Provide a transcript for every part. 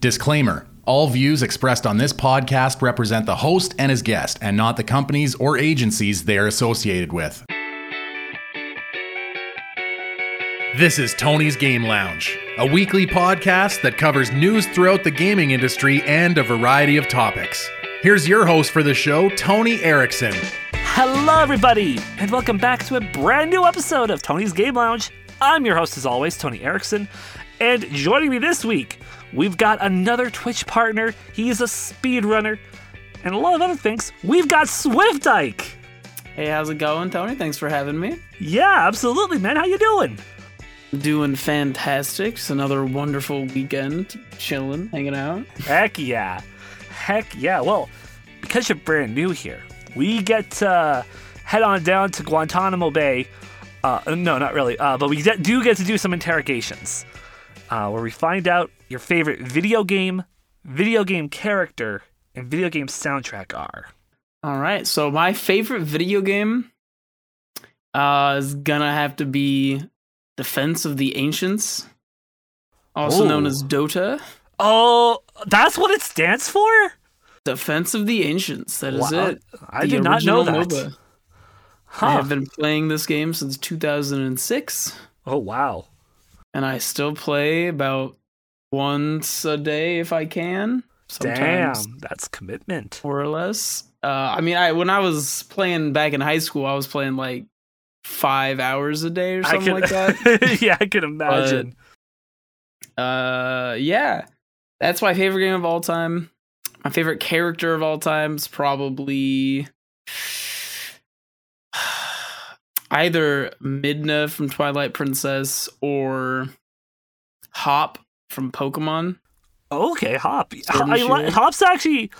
Disclaimer All views expressed on this podcast represent the host and his guest, and not the companies or agencies they are associated with. This is Tony's Game Lounge, a weekly podcast that covers news throughout the gaming industry and a variety of topics. Here's your host for the show, Tony Erickson. Hello, everybody, and welcome back to a brand new episode of Tony's Game Lounge. I'm your host, as always, Tony Erickson, and joining me this week, we've got another Twitch partner. He's a speedrunner, and a lot of other things. We've got Swift Ike. Hey, how's it going, Tony? Thanks for having me. Yeah, absolutely, man. How you doing? Doing fantastic. It's another wonderful weekend, chilling, hanging out. Heck yeah. Heck yeah. Well, because you're brand new here, we get to head on down to Guantanamo Bay. Uh, no, not really. Uh, but we do get to do some interrogations uh, where we find out your favorite video game, video game character, and video game soundtrack are. All right, so my favorite video game uh, is gonna have to be Defense of the Ancients, also known as Dota. Oh, that's what it stands for? Defense of the Ancients. That is Wow, it. I The did not know that. MOBA. I have been playing this game since 2006, Oh, wow. And I still play about once a day if I can. Sometimes Damn, that's commitment. more or less. Uh, I mean, I when I was playing back in high school, I was playing like five hours a day or something can, like that. yeah, I can imagine. uh, yeah, that's my favorite game of all time. My favorite character of all time is probably either Midna from Twilight Princess or Hop from Pokemon. Okay, Hop. Sword I li- Hop's actually,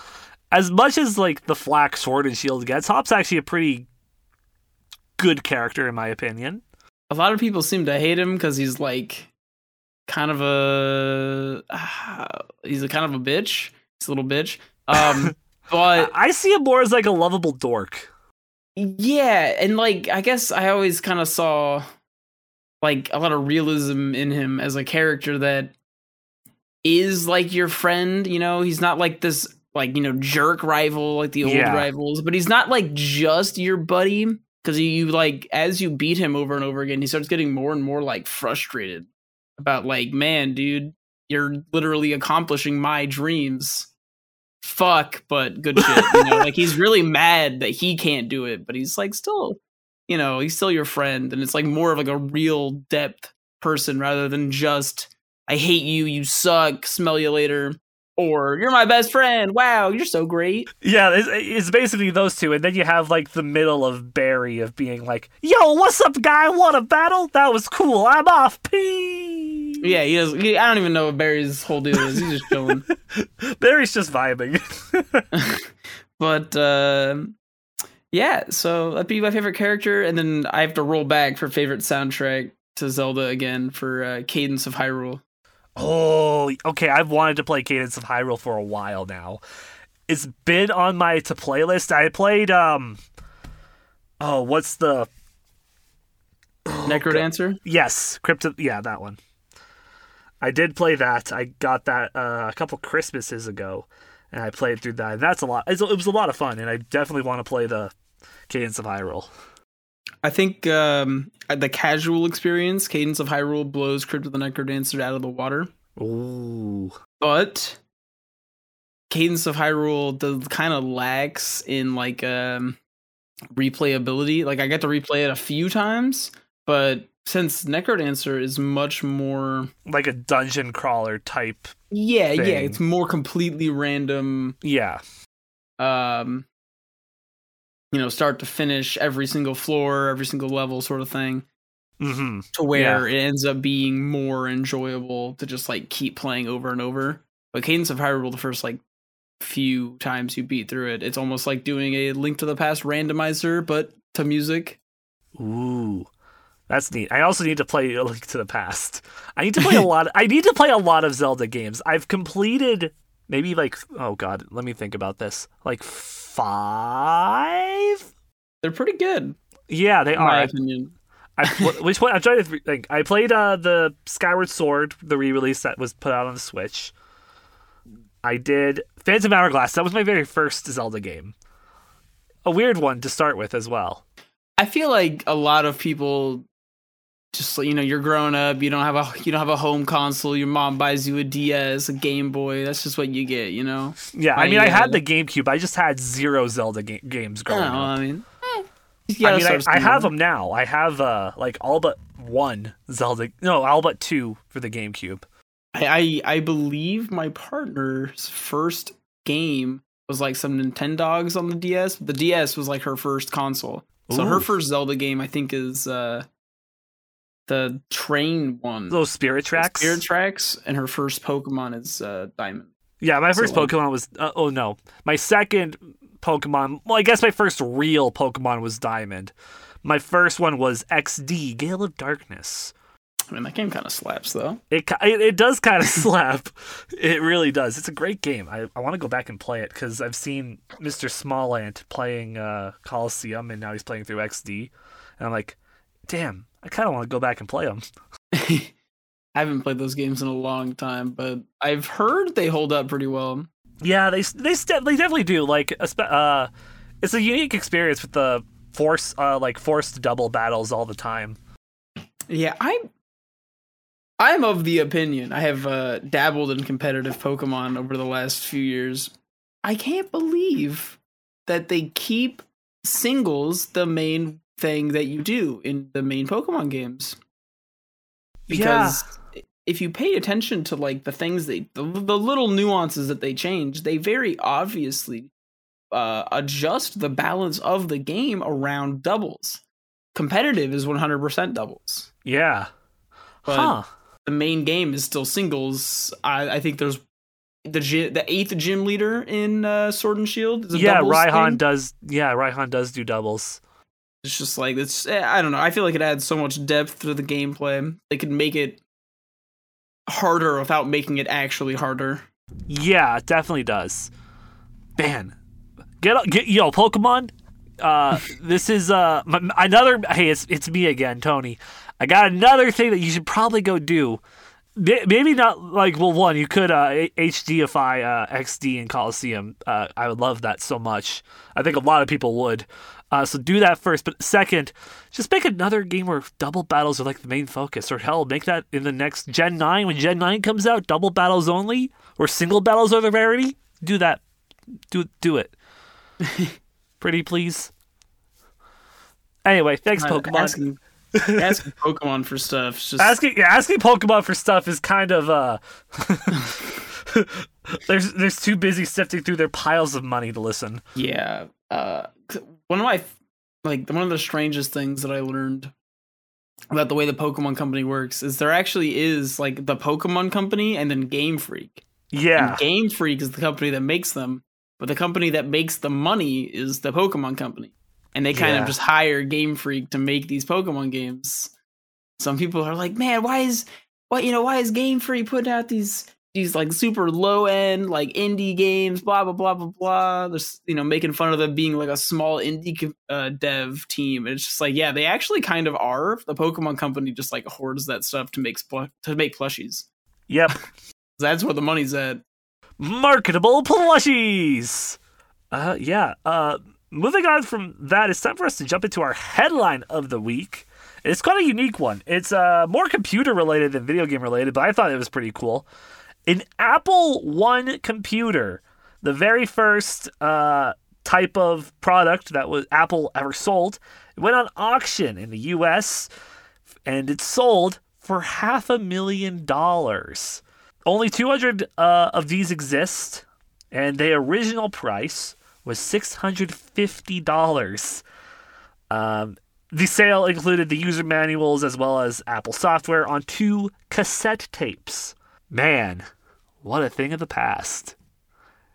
as much as like the Flack Sword and Shield gets, Hop's actually a pretty good character in my opinion. a lot of people seem to hate him because he's like kind of a he's a kind of a bitch. He's a little bitch. Um, but I see him more as like a lovable dork. Yeah, and like I guess I always kind of saw like a lot of realism in him as a character that is like your friend. You know, he's not like this like you know jerk rival like the old Yeah. rivals, but he's not like just your buddy because you, you like as you beat him over and over again, he starts getting more and more like frustrated about like man, dude, you're literally accomplishing my dreams. Fuck, but good shit. You know, like he's really mad that he can't do it, but he's like still, you know, he's still your friend, and it's like more of like a real depth person rather than just I hate you, you suck, smell you later, or you're my best friend. Wow, you're so great. Yeah, it's, it's basically those two, and then you have like the middle of Barry of being like, "Yo, what's up, guy? Want a battle? That was cool. I'm off. Peace." Yeah, he does. He, I don't even know what Barry's whole deal is. He's just chilling. Barry's just vibing. but uh, yeah, so that'd be my favorite character, and then I have to roll back for favorite soundtrack to Zelda again for uh, Cadence of Hyrule. Oh, okay. I've wanted to play Cadence of Hyrule for a while now. It's been on my to playlist. I played um Oh, what's the Necrodancer. Yes, Crypto yeah, that one. I did play that. I got that uh, a couple Christmases ago and I played through that. That's a lot. It was a lot of fun and I definitely want to play the Cadence of Hyrule. I think um, the casual experience, Cadence of Hyrule blows Crypt of the Necrodancer out of the water. Ooh. but Cadence of Hyrule does kind of lacks in like um replayability. Like I got to replay it a few times, but since Necrodancer is much more Like a dungeon crawler type. yeah, yeah, it's more completely random Yeah. um you know, start to finish every single floor, every single level sort of thing. Mhm. to where it ends up being more enjoyable to just like keep playing over and over. But Cadence of Hyrule, the first like few times you beat through it, it's almost like doing a Link to the Past randomizer, but to music. Ooh, that's neat. I also need to play A Link to the Past. I need to play a lot. I need to play a lot of Zelda games. I've completed maybe like oh god, let me think about this. Like five. They're pretty good, Yeah, they in my are. opinion. I, wh- which one? I'm trying to think. I played uh, the Skyward Sword, the re-release that was put out on the Switch. I did Phantom Hourglass. That was my very first Zelda game. A weird one to start with as well. I feel like a lot of people just you know you're growing up you don't have a you don't have a home console your mom buys you a ds a game boy that's just what you get you know Yeah, I I, mean, I had the GameCube. I just had zero Zelda ga- games growing don't know, up. I mean eh, you I mean, I, I have them now. I have uh like all but one Zelda. No, all but two for the GameCube. I, I I believe my partner's first game was like some Nintendogs on the DS. The DS was like her first console. So her first Zelda game I think is uh the train one. Those Spirit Tracks. Spirit Tracks and her first Pokemon is uh Diamond. Yeah, my So, first like- Pokemon was. Uh, oh no, my second Pokemon. Well, I guess my first real Pokemon was Diamond. My first one was XD, Gale of Darkness. I mean that game kind of slaps though. It it, it does kind of slap. It really does. It's a great game. I, I want to go back and play it because I've seen Mr. Smallant playing uh, Coliseum and now he's playing through XD, and I'm like, damn, I kind of want to go back and play them. I haven't played those games in a long time, but I've heard they hold up pretty well. Yeah, they they st- they definitely do. Like, uh, it's a unique experience with the force uh like forced double battles all the time. Yeah, I I'm of the opinion. I have uh, dabbled in competitive Pokemon over the last few years. I can't believe that they keep singles the main thing that you do in the main Pokemon games. Because if you pay attention to like the things they the, the little nuances that they change, they very obviously uh, adjust the balance of the game around doubles. Competitive is 100% doubles Yeah. But- huh. the main game is still singles. I, I think there's the the eighth gym leader in uh, Sword and Shield. Is a Yeah, Raihan does. Yeah, Raihan does do doubles. It's just like it's. eh, I don't know. I feel like it adds so much depth to the gameplay. They could make it harder without making it actually harder. Yeah, it definitely does. Man, get get yo Pokemon. Uh, this is uh m- another. Hey, it's it's me again, Tony. I got another thing that you should probably go do. Maybe not like well, one you could uh, HDify uh, XD and Coliseum. Uh, I would love that so much. I think a lot of people would. Uh, so do that first. But second, just make another game where double battles are like the main focus. Or hell, make that in the next Gen 9 when Gen 9 comes out, double battles only, or single battles are the rarity. Do that. Do do it. Pretty please. Anyway, thanks, Uh, Pokemon. Asking, asking Pokemon for stuff. Just asking yeah, asking Pokemon for stuff is kind of uh there's there's too busy sifting through their piles of money to listen. Yeah. Uh, one of my like one of the strangest things that I learned about the way the Pokemon Company works is there actually is like the Pokemon Company and then Game Freak. Yeah. And Game Freak is the company that makes them, but the company that makes the money is the Pokemon Company. And they kind Yeah. of just hire Game Freak to make these Pokemon games. Some people are like, "Man, why is what you know, why is Game Freak putting out these these like super low end like indie games, blah blah blah blah blah." There's you know making fun of them being like a small indie uh, dev team. And it's just like, yeah, they actually kind of are. The Pokemon Company just like hoards that stuff to make spl- to make plushies. Yep. That's where the money's at. Marketable plushies. Uh yeah. Uh moving on from that, it's time for us to jump into our headline of the week. It's quite a unique one. It's uh more computer related than video game related, but I thought it was pretty cool. An Apple One computer, the very first uh type of product that was Apple ever sold, went on auction in the US and it sold for half a million dollars. Only 200 uh, of these exist, and the original price was $650. Um, the sale included the user manuals as well as Apple software on two cassette tapes. Man, what a thing of the past.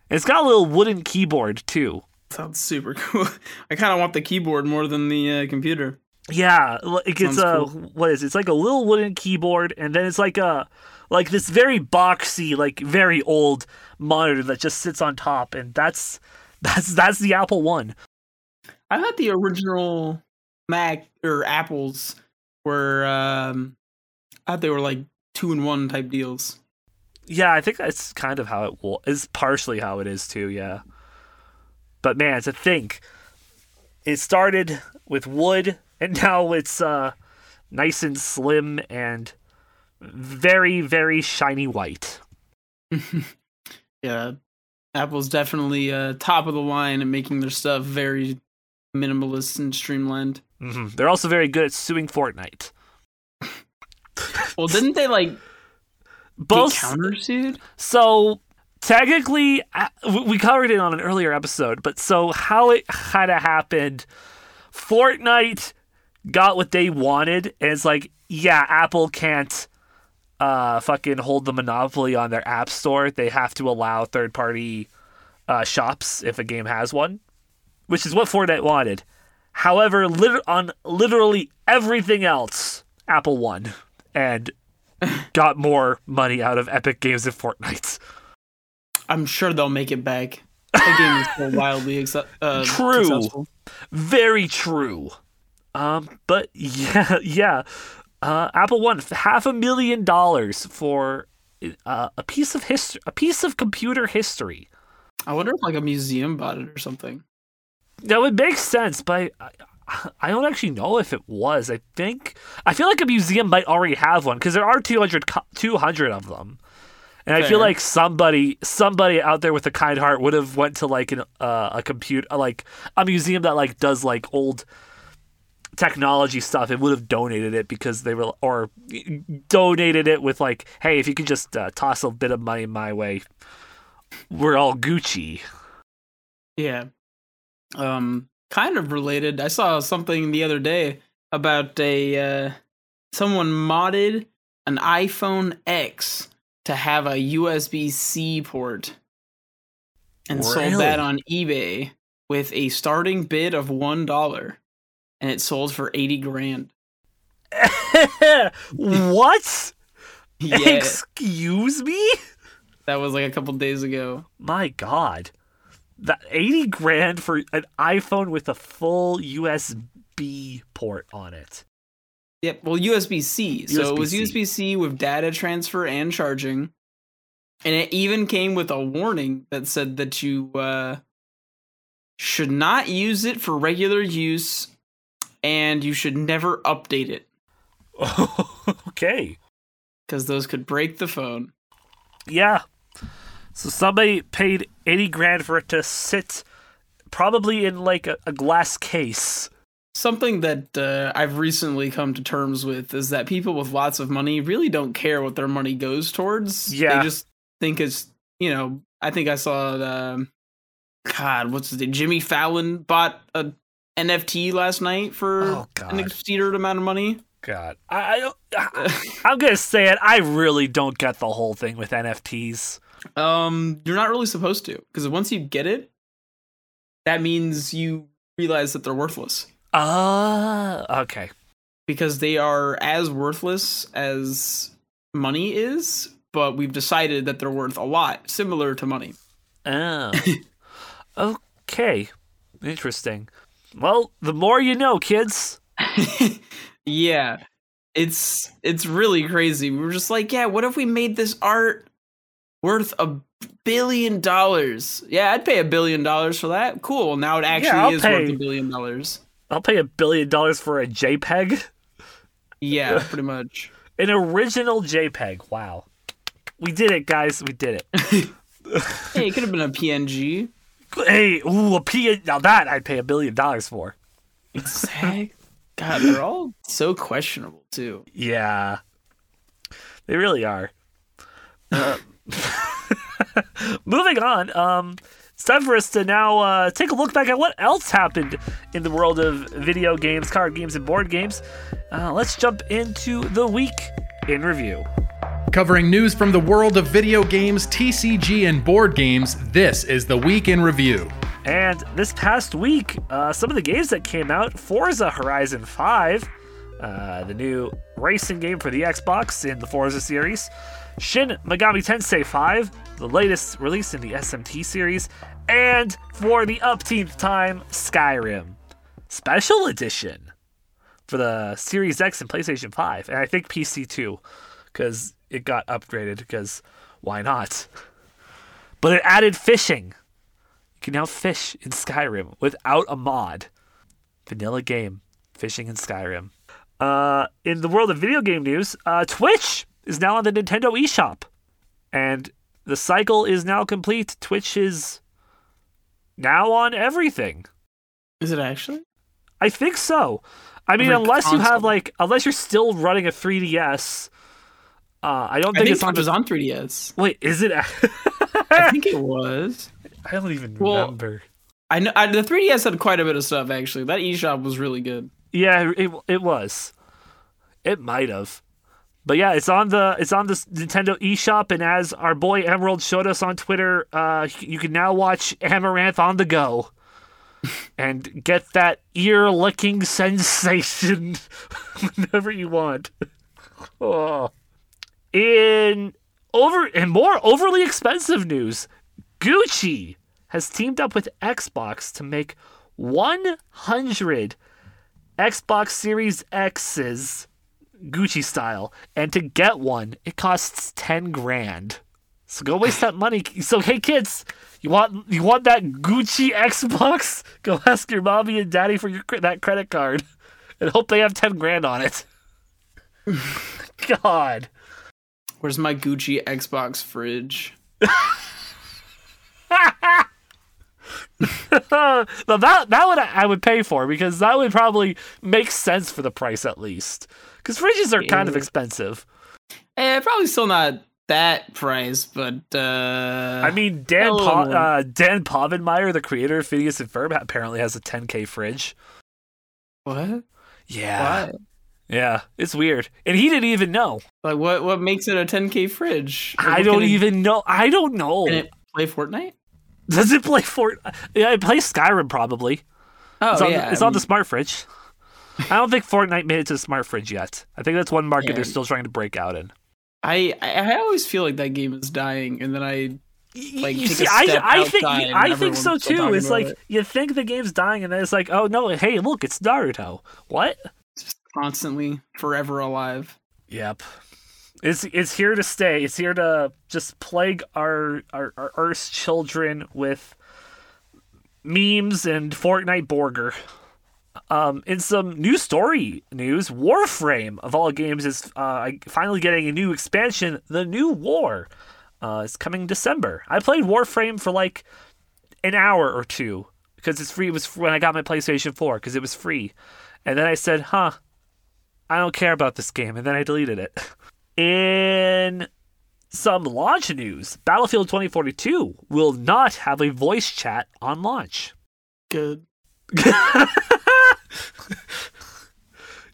It's got a little wooden keyboard, too. Sounds super cool. I kind of want the keyboard more than the uh, computer. Yeah, it gets a Sounds what is it? It's like a little wooden keyboard, and then it's like a like this very boxy, like very old monitor that just sits on top, and that's that's that's the Apple One. I thought the original Mac or Apples were, um, I thought they were like two in one type deals. Yeah, I think that's kind of how it will is partially how it is too, yeah. But man, to think it started with wood and now it's uh nice and slim and very, very shiny white. Yeah, Apple's definitely uh, top of the line and making their stuff very minimalist and streamlined. hmm They're also very good at suing Fortnite. Well, didn't they like Both get countersued? So technically, uh, we covered it on an earlier episode, but so how it kind of happened, Fortnite got what they wanted, and it's like, yeah, Apple can't uh fucking hold the monopoly on their app store. They have to allow third party uh, shops if a game has one, which is what Fortnite wanted. However, lit- on literally everything else, Apple won and got more money out of Epic Games than Fortnite. I'm sure they'll make it back. That game is so wildly accept- uh, True. successful. Very true. Um, but yeah, yeah. Uh, Apple won half a million dollars for uh, a piece of history, a piece of computer history. I wonder if like a museum bought it or something. Now it makes sense, but I, I don't actually know if it was. I think I feel like a museum might already have one because there are 200, 200 of them, and I feel like somebody somebody out there with a kind heart would have went to like an uh, a compute like a museum that like does like old technology stuff and would have donated it because they were or donated it with like hey if you could just uh, toss a bit of money my way we're all gucci Yeah. Um, kind of related. I saw something the other day about a uh, someone modded an iPhone X to have a USB C port and sold that on eBay with a starting bid of one dollar, and it sold for eighty grand. what? Yeah, Excuse me? that was like a couple days ago. My god. That 80 grand for an iPhone with a full USB port on it. Yep. Well, USB C. So it was USB-C. USB C with data transfer and charging, and it even came with a warning that said that you uh, should not use it for regular use, and you should never update it okay. because those could break the phone. Yeah. So somebody paid 80 grand for it to sit probably in like a, a glass case. Something that uh, I've recently come to terms with is that people with lots of money really don't care what their money goes towards. Yeah. They just think it's, you know, I think I saw, the, God, what's his name? Jimmy Fallon bought a NFT last night for Oh, an God. exceeded amount of money. God. I, I. I, I'm going to say it. I really don't get the whole thing with NFTs. Um, you're not really supposed to because once you get it, that means you realize that they're worthless Ah, okay. because they are as worthless as money is, but we've decided that they're worth a lot, similar to money. Oh. okay. Interesting. Well, the more you know, kids. yeah, it's it's really crazy. We were just like, yeah, what if we made this art worth a billion dollars? Yeah, I'd pay a billion dollars for that. Cool. Now it actually I'll is pay- worth a billion dollars. I'll pay a billion dollars for a JPEG. Yeah, pretty much. An original JPEG. Wow. We did it, guys. We did it. Hey, it could have been a PNG. hey, ooh, a PNG. Now that I'd pay a billion dollars for. Exactly. God, they're all so questionable too. Yeah. They really are. Uh, moving on. Um, it's time for us to now uh, take a look back at what else happened in the world of video games, card games, and board games. Uh, let's jump into the week in review. Covering news from the world of video games, TCG, and board games, this is the Week in Review. And this past week, uh, some of the games that came out Forza Horizon 5, uh, the new racing game for the Xbox in the Forza series, Shin Megami Tensei 5, the latest release in the SMT series, and for the upteenth time, Skyrim Special Edition for the Series X and PlayStation 5, and I think PC too, because it got upgraded. Because Why not? But it added fishing. You can now fish in Skyrim without a mod. Vanilla game, fishing in Skyrim. Uh, in the world of video game news, uh, Twitch is now on the Nintendo eShop. And the cycle is now complete. Twitch is now on everything. Is it actually? I think so. I mean, Every unless you have like, unless you're still running a 3DS, uh, I don't I think think it's on. Twitch was The, on 3DS. wait, is it? I think it was. I don't even Well- remember. I know I, the 3DS had quite a bit of stuff actually. That eShop was really good. Yeah, it it was. It might have. But yeah, it's on the it's on the Nintendo eShop, and as our boy Emerald showed us on Twitter, uh, you can now watch Amouranth on the go, and get that ear licking sensation whenever you want. Oh. In over and more overly expensive news, Gucci has teamed up with Xbox to make 100 Xbox Series X's Gucci style, and to get one, it costs ten grand. So go waste that money. So hey kids, you want you want that Gucci Xbox? Go ask your mommy and daddy for your that credit card, and hope they have ten grand on it. God. Where's my Gucci Xbox fridge? now that that would I would pay for because that would probably make sense for the price at least. Because fridges are kind of expensive. Eh, probably still not that price, but uh I mean, Dan a pa- uh, Dan Povenmire, the creator of Phineas and Ferb, apparently has a 10k fridge. what? Yeah, Why? yeah, it's weird, and he didn't even know. Like what what makes it a 10k fridge? Like, I don't can it- even know. I don't know. Can it play Fortnite? Does it play Fort? Yeah, it plays Skyrim probably. Oh It's on, yeah, the, it's I on the smart fridge. I don't think Fortnite made it to the smart fridge yet. I think that's one market Yeah. they're still trying to break out in. I I always feel like that game is dying, and then I Like, you see, I, I think I think so too. It's like it. you think the game's dying, and then it's like, oh no, hey, look, it's Naruto. What? just constantly forever alive. Yep. It's it's here to stay. It's here to just plague our our, our Earth's children with memes and Fortnite Borger. Um, in some new story news, Warframe of all games is uh, finally getting a new expansion. The New War uh, is coming December. I played Warframe for like an hour or two because it's free. It was when I got my PlayStation 4 because it was free, and then I said, "Huh, I don't care about this game," and then I deleted it. In some launch news, Battlefield 2042 will not have a voice chat on launch. Good.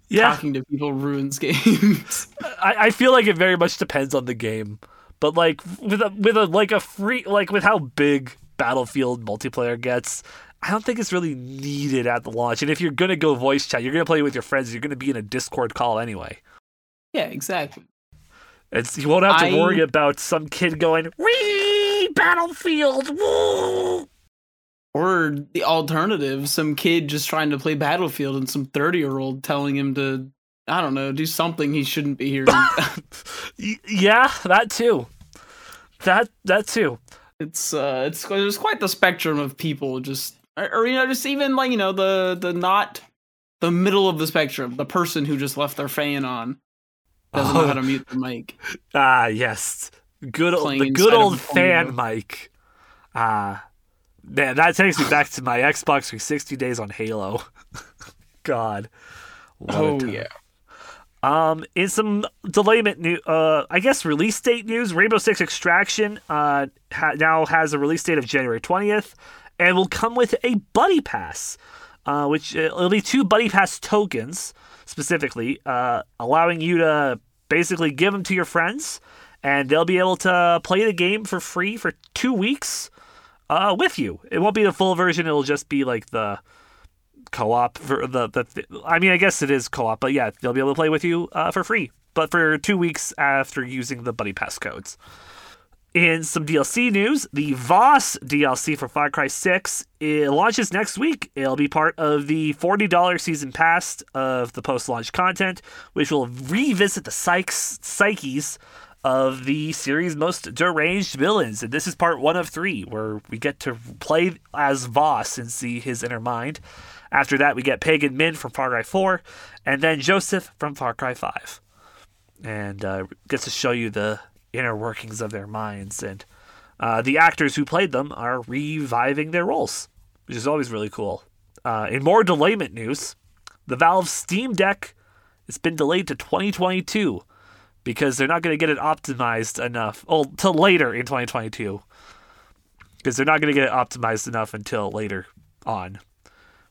Yeah, Talking to people ruins games. I, I feel like it very much depends on the game, but like with a with a like a free like with how big Battlefield multiplayer gets, I don't think it's really needed at the launch. And if you're gonna go voice chat, you're gonna play with your friends. You're gonna be in a Discord call anyway. yeah, exactly. It's you won't have to I- worry about some kid going "Wee Battlefield." Woo! Or the alternative, some kid just trying to play Battlefield and some 30 year old telling him to, I don't know, do something he shouldn't be hearing. Y- yeah, that too. That that too. it's uh it's there's quite the spectrum of people just or, or you know just even like you know the the not the middle of the spectrum the person who just left their fan on doesn't know how to mute the mic Ah, yes. Good old the good old fan mic. Ah, man, that takes me back to my Xbox 360 days on Halo. God. Oh yeah Um, in some delayment new, uh, I guess release date news, Rainbow Six Extraction uh ha- now has a release date of January twentieth, and will come with a Buddy Pass, uh, which uh, it'll be two Buddy Pass tokens specifically, uh, allowing you to basically give them to your friends, and they'll be able to play the game for free for two weeks, uh, with you. It won't be the full version; it'll just be like the co-op for the, the I mean I guess it is co-op but yeah they'll be able to play with you uh, for free but for two weeks after using the buddy pass codes in some DLC news. The Vaas DLC for Far Cry 6 it launches next week. It'll be part of the $40 season pass of the post-launch content which will revisit the psyches psyches of the series' most deranged villains, and this is part one of three, where we get to play as Vaas and see his inner mind. After that, we get Pagan Min from Far Cry 4, and then Joseph from Far Cry 5, and uh, gets to show you the inner workings of their minds. And uh, the actors who played them are reviving their roles, which is always really cool. Uh, in more delayment news, the Valve Steam Deck has been delayed to 2022 because they're not going to get it optimized enough. Till later in 2022 because they're not going to get it optimized enough until later on,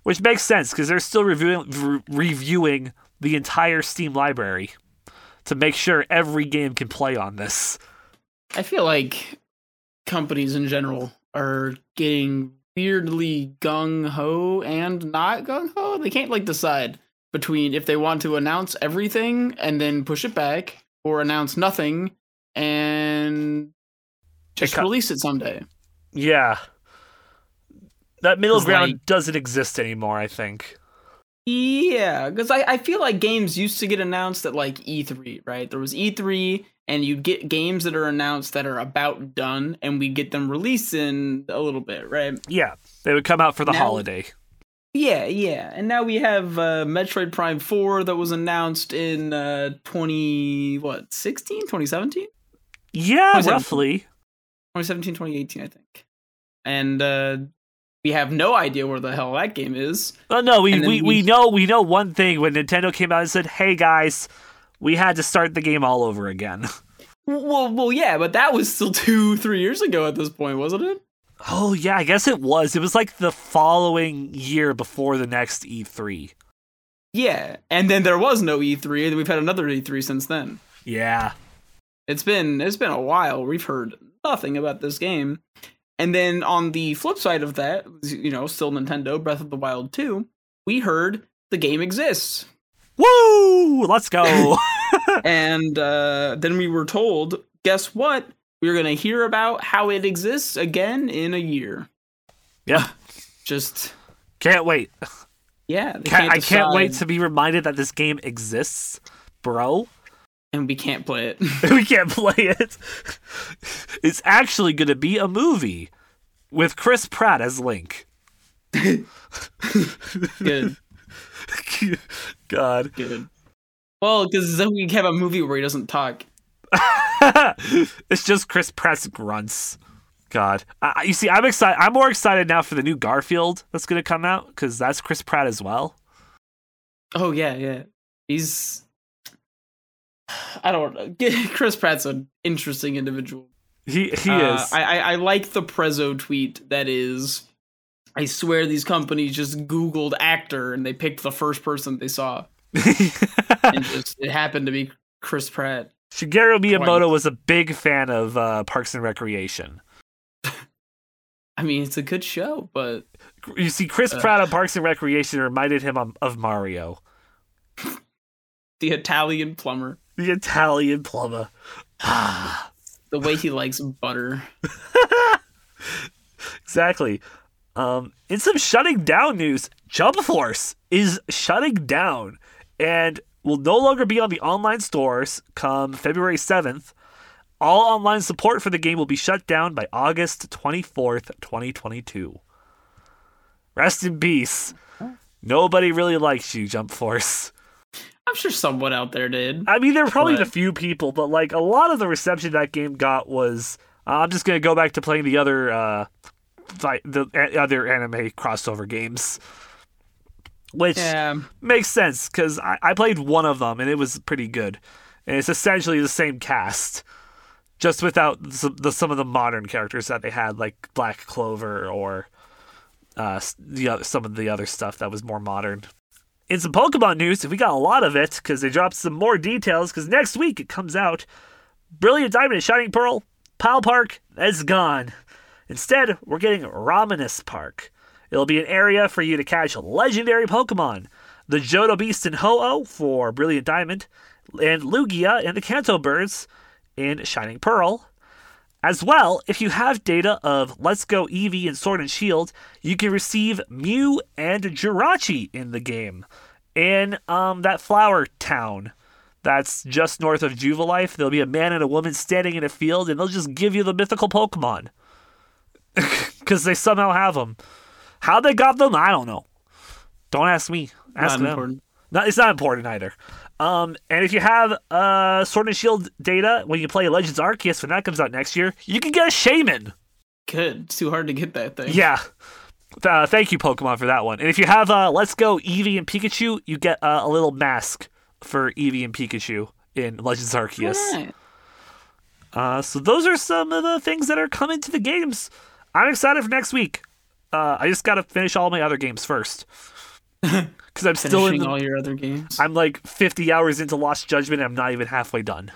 which makes sense because they're still reviewing re- reviewing the entire Steam library to make sure every game can play on this. I feel like companies in general are getting weirdly gung ho and not gung ho. They can't like decide between if they want to announce everything and then push it back or announce nothing and just co- release it someday. Yeah. That middle ground like- doesn't exist anymore, I think. Yeah, because I, I feel like games used to get announced at like E3, right? There was E3, and you'd get games that are announced that are about done, and we get them released in a little bit, right? Yeah. They would come out for the Now- holiday. Yeah, yeah. And now we have uh, Metroid Prime 4 that was announced in uh, 20, what, 16, 2017? Yeah, Was it- roughly. 2017, 2018, I think. And uh, we have no idea where the hell that game is. Oh no, we, we, we we- know we know one thing when Nintendo came out and said, "Hey guys, we had to start the game all over again." Well, well, yeah, but that was still two, three years ago at this point, wasn't it? Oh yeah, I guess it was. It was like the following year before the next E E3. Yeah, and then there was no E3, and we've had another E3 since then. Yeah. It's been it's been a while. We've heard nothing about this game. And then on the flip side of that, you know, still Nintendo Breath of the Wild 2, we heard the game exists. Woo! Let's go. and uh, then we were told, guess what? We're going to hear about how it exists again in a year. yeah. Just Can't wait. yeah, Can't, I can't wait to be reminded that this game exists, bro. and we can't play it. we can't play it. It's actually going to be a movie with Chris Pratt as Link. good, God. good. Well, because then we have a movie where he doesn't talk. it's just Chris Pratt's grunts. God, I, you see, I'm excited. I'm more excited now for the new Garfield that's going to come out because that's Chris Pratt as well. Oh yeah, yeah. He's I don't know. Chris Pratt's an interesting individual. He he Uh, is. I, I I like the Prezzo tweet that is. I swear these companies just Googled actor and they picked the first person they saw, and just it happened to be Chris Pratt. Shigeru Miyamoto was a big fan of uh, Parks and Recreation. I mean, it's a good show, but You see, Chris Uh. Pratt on Parks and Recreation reminded him of, of Mario, the Italian plumber, the Italian plumber. the way he likes butter. Exactly. Um, in some shutting down news, Jump Force is shutting down and will no longer be on the online stores come February 7th. All online support for the game will be shut down by August 24th, 2022. Rest in peace. Nobody really likes you, Jump Force. I'm sure someone out there did. I mean, there were probably But- a few people, but like a lot of the reception that game got was, uh, I'm just gonna go back to playing the other, uh, the other anime crossover games, which Yeah, makes sense because I-, I played one of them and it was pretty good, and it's essentially the same cast, just without some, the, some of the modern characters that they had, like Black Clover or uh, the other, some of the other stuff that was more modern. In some Pokemon news, we got a lot of it because they dropped some more details. Because next week it comes out, Brilliant Diamond and Shining Pearl, Pal Park, that's gone. Instead, we're getting Ramanas Park. It'll be an area for you to catch legendary Pokemon. The Johto Beast and Ho-Oh for Brilliant Diamond, and Lugia and the Kanto Birds in Shining Pearl. As well, if you have data of Let's Go Eevee and Sword and Shield, you can receive Mew and Jirachi in the game in um, that flower town that's just north of Jubilife. There'll be a man and a woman standing in a field, and they'll just give you the mythical Pokemon because they somehow have them. How they got them, I don't know. Don't ask me. Ask Not them. important. No, it's not important either. Um, and if you have uh, Sword and Shield data when you play Legends Arceus when that comes out next year, you can get a Shaymin. Good. It's too hard to get that thing. Yeah. Uh, thank you, Pokemon, for that one. And if you have uh, Let's Go Eevee and Pikachu, you get uh, a little mask for Eevee and Pikachu in Legends Arceus. Alright. Uh, so those are some of the things that are coming to the games. I'm excited for next week. Uh, I just got to finish all my other games first because I'm still in. Finishing The, all your other games. I'm like 50 hours into Lost Judgment. And I'm not even halfway done.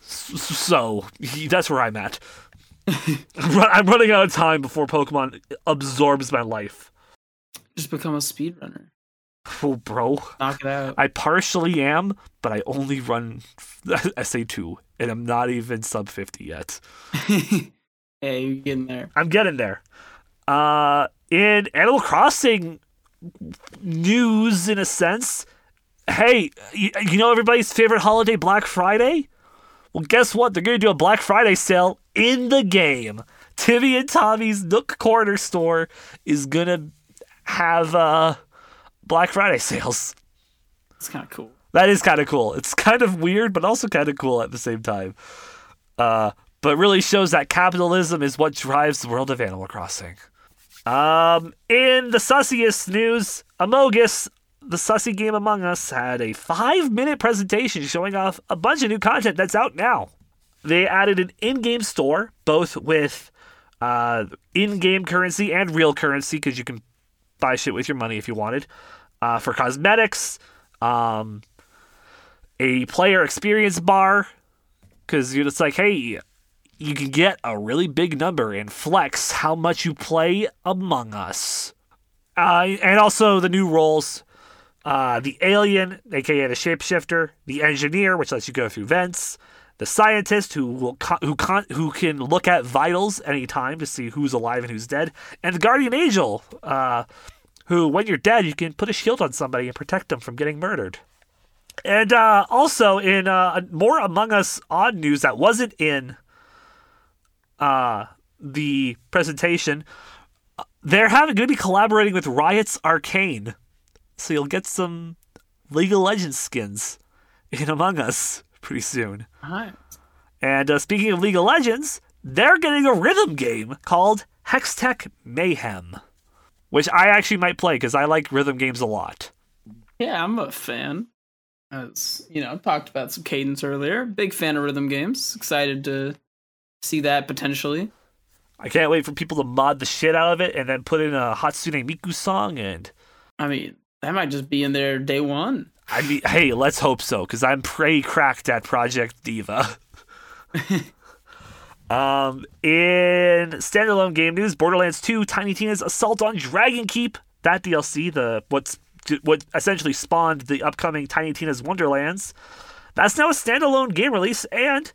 So that's where I'm at. I'm I'm running out of time before Pokemon absorbs my life. Just become a speedrunner. Oh, bro. Knock it out. I partially am, but I only run SA2, and I'm not even sub 50 yet. hey, you're getting there. I'm getting there. Uh, in Animal Crossing news, in a sense, hey, you, you know everybody's favorite holiday, Black Friday? Well, guess what? They're going to do a Black Friday sale in the game. Timmy and Tommy's Nook Corner store is going to have uh, Black Friday sales. It's kind of cool. That is kind of cool. It's kind of weird, but also kind of cool at the same time. Uh, but really shows that capitalism is what drives the world of Animal Crossing. Um, in the sussiest news, Amogus, the sussy game Among Us, had a five-minute presentation showing off a bunch of new content that's out now. They added an in-game store, both with uh, in-game currency and real currency, because you can buy shit with your money if you wanted. Uh, for cosmetics, um, a player experience bar because it's like, hey, you can get a really big number and flex how much you play Among Us. Uh, and also the new roles uh, the alien, aka the shapeshifter, the engineer, which lets you go through vents, the scientist who will co- who con- who can look at vitals anytime to see who's alive and who's dead, and the guardian angel, uh, who when you're dead you can put a shield on somebody and protect them from getting murdered. And uh, also in uh, more Among Us odd news that wasn't in uh, the presentation, they're having going to be collaborating with Riot's Arcane, so you'll get some League of Legends skins in Among Us pretty soon. And uh, speaking of League of Legends, they're getting a rhythm game called Hextech Mayhem, which I actually might play because I like rhythm games a lot. Yeah, I'm a fan. As you know, talked about some cadence earlier. Big fan of rhythm games. Excited to see that potentially. I can't wait for people to mod the shit out of it and then put in a Hatsune Miku song. And I mean, that might just be in there day one. I mean, hey, let's hope so because I'm pretty cracked at Project Diva. um, in standalone game news, Borderlands 2: Tiny Tina's Assault on Dragon Keep. That DLC, the what's what essentially spawned the upcoming Tiny Tina's Wonderlands. That's now a standalone game release, and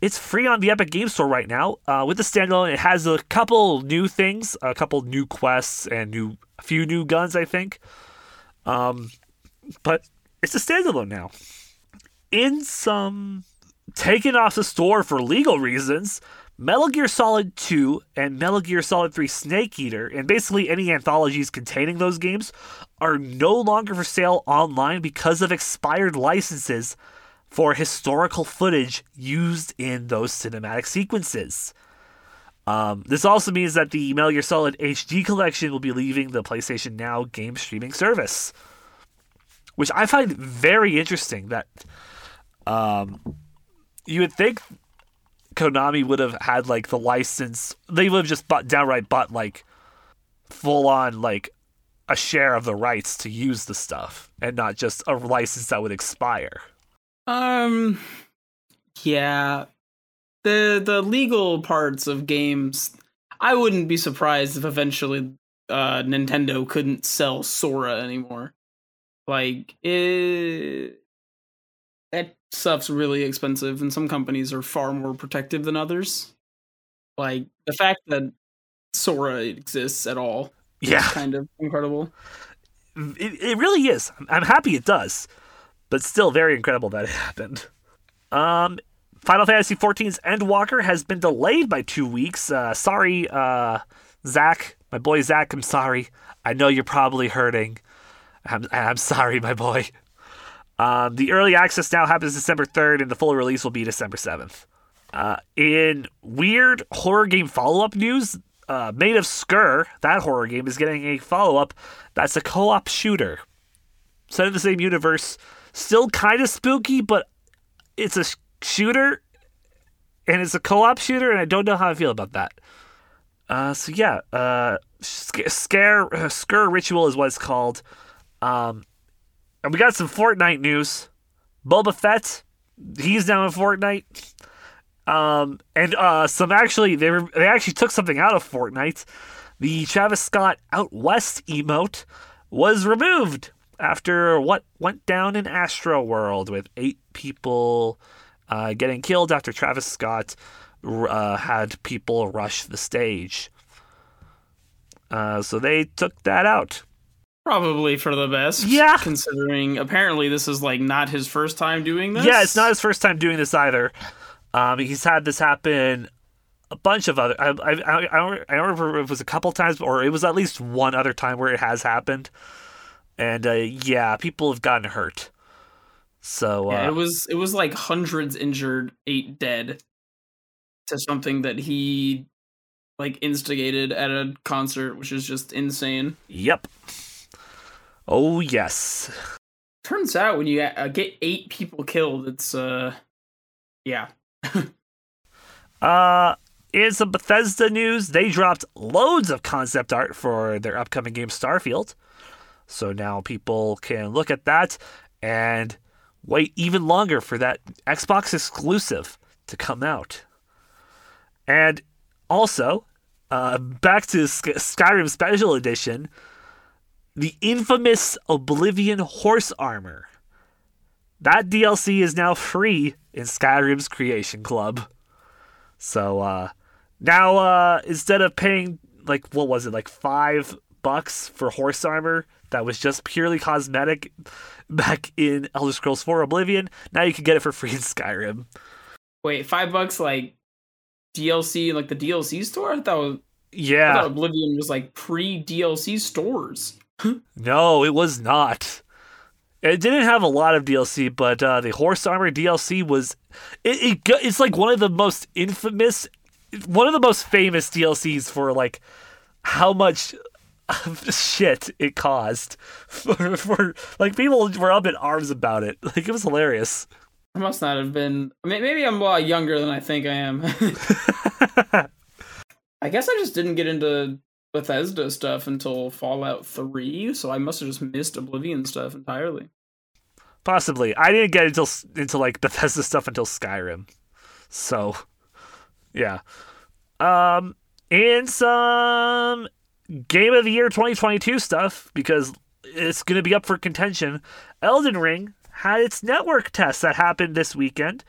it's free on the Epic Game Store right now. Uh, with the standalone, it has a couple new things, a couple new quests, and new a few new guns, I think. Um, but it's a standalone now. In some taken off the store for legal reasons, Metal Gear Solid 2 and Metal Gear Solid 3 Snake Eater, and basically any anthologies containing those games, are no longer for sale online because of expired licenses for historical footage used in those cinematic sequences. Um, this also means that the Metal Gear Solid HD collection will be leaving the PlayStation Now game streaming service, which I find very interesting. That um, you would think Konami would have had like the license; they would have just bought downright bought like full on like a share of the rights to use the stuff, and not just a license that would expire. Um, yeah, the the legal parts of games. I wouldn't be surprised if eventually uh, Nintendo couldn't sell Sora anymore. Like it, that stuff's really expensive, and some companies are far more protective than others. Like the fact that Sora exists at all is Yeah, kind of incredible. it, it really is. I'm happy it does. But still very incredible that it happened. Um, Final Fantasy XIV's Endwalker has been delayed by two weeks. Uh, sorry, uh, Zach, my boy Zach. I'm sorry. I know you're probably hurting. I'm, I'm sorry, my boy. Um, the early access now happens December 3rd, and the full release will be December 7th. Uh, in weird horror game follow up news, uh, Maid of Sker, that horror game, is getting a follow up that's a co op shooter. Set in the same universe. Still kind of spooky, but it's a sh- shooter and it's a co op shooter, and I don't know how I feel about that. Uh, so yeah, uh, scare uh, Sker Ritual is what it's called. Um, and we got some Fortnite news. Boba Fett, he's down in Fortnite. Um, and uh, some actually they they actually took something out of Fortnite. The Travis Scott Out West emote was removed after what went down in Astro World with eight people uh, getting killed after Travis Scott uh, had people rush the stage. Uh, so they took that out. Probably for the best. Yeah. Considering apparently this is like not his first time doing this. Yeah, it's not his first time doing this either. Um, he's had this happen a bunch of other. I, I, I, I don't remember if it was a couple times or it was at least one other time where it has happened. And uh, yeah, people have gotten hurt. So uh, yeah, it was it was like hundreds injured, eight dead, to something that he like instigated at a concert, which is just insane. Yep. Oh yes. Turns out when you uh, get eight people killed, it's uh, yeah. uh, in some Bethesda news, they dropped loads of concept art for their upcoming game Starfield. So now people can look at that and wait even longer for that Xbox exclusive to come out. And also, uh, back to Skyrim Special Edition, the infamous Oblivion Horse Armor. That DLC is now free in Skyrim's Creation Club. So uh, now, uh, instead of paying like what was it, like five bucks for horse armor that was just purely cosmetic, back in Elder Scrolls 4 Oblivion. Now you can get it for free in Skyrim. Wait, five bucks like DLC, like the DLC store? I thought was, yeah, I thought Oblivion was like pre DLC stores. no, it was not. It didn't have a lot of DLC, but uh, the horse armor DLC was it, it, It's like one of the most infamous, one of the most famous DLCs for like how much shit it caused for, for like people were up in arms about it. Like it was hilarious. I must not have been. Maybe I'm a lot younger than I think I am. I guess I just didn't get into Bethesda stuff until Fallout 3, so I must have just missed Oblivion stuff entirely. Possibly. I didn't get into into like Bethesda stuff until Skyrim. So, yeah. Um and some Game of the Year 2022 stuff because it's going to be up for contention. Elden Ring had its network test that happened this weekend.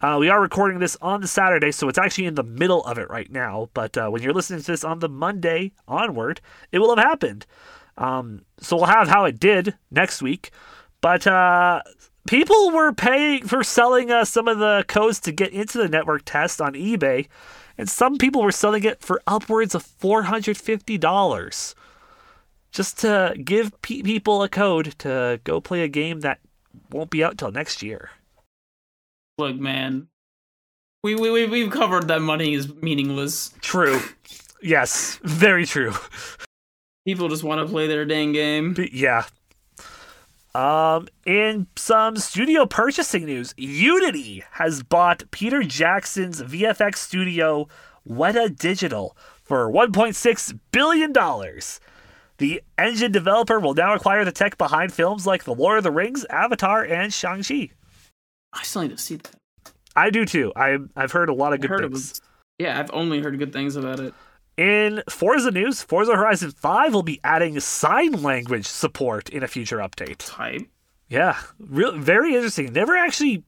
Uh, we are recording this on the Saturday, so it's actually in the middle of it right now. But uh, when you're listening to this on the Monday onward, it will have happened. Um, so we'll have how it did next week. But uh, people were paying for selling some of the codes to get into the network test on eBay and some people were selling it for upwards of $450 just to give pe- people a code to go play a game that won't be out till next year. Look, man, we we we've covered that money is meaningless. True. yes, very true. People just want to play their dang game. Yeah, um, in some studio purchasing news, Unity has bought Peter Jackson's VFX studio Weta Digital for $1.6 billion. The engine developer will now acquire the tech behind films like The Lord of the Rings, Avatar, and Shang-Chi. I still need to see that. I do too. I, I've heard a lot of good things. Was, yeah, I've only heard good things about it. In Forza news, Forza Horizon 5 will be adding sign language support in a future update. Type. Yeah, real very interesting. Never actually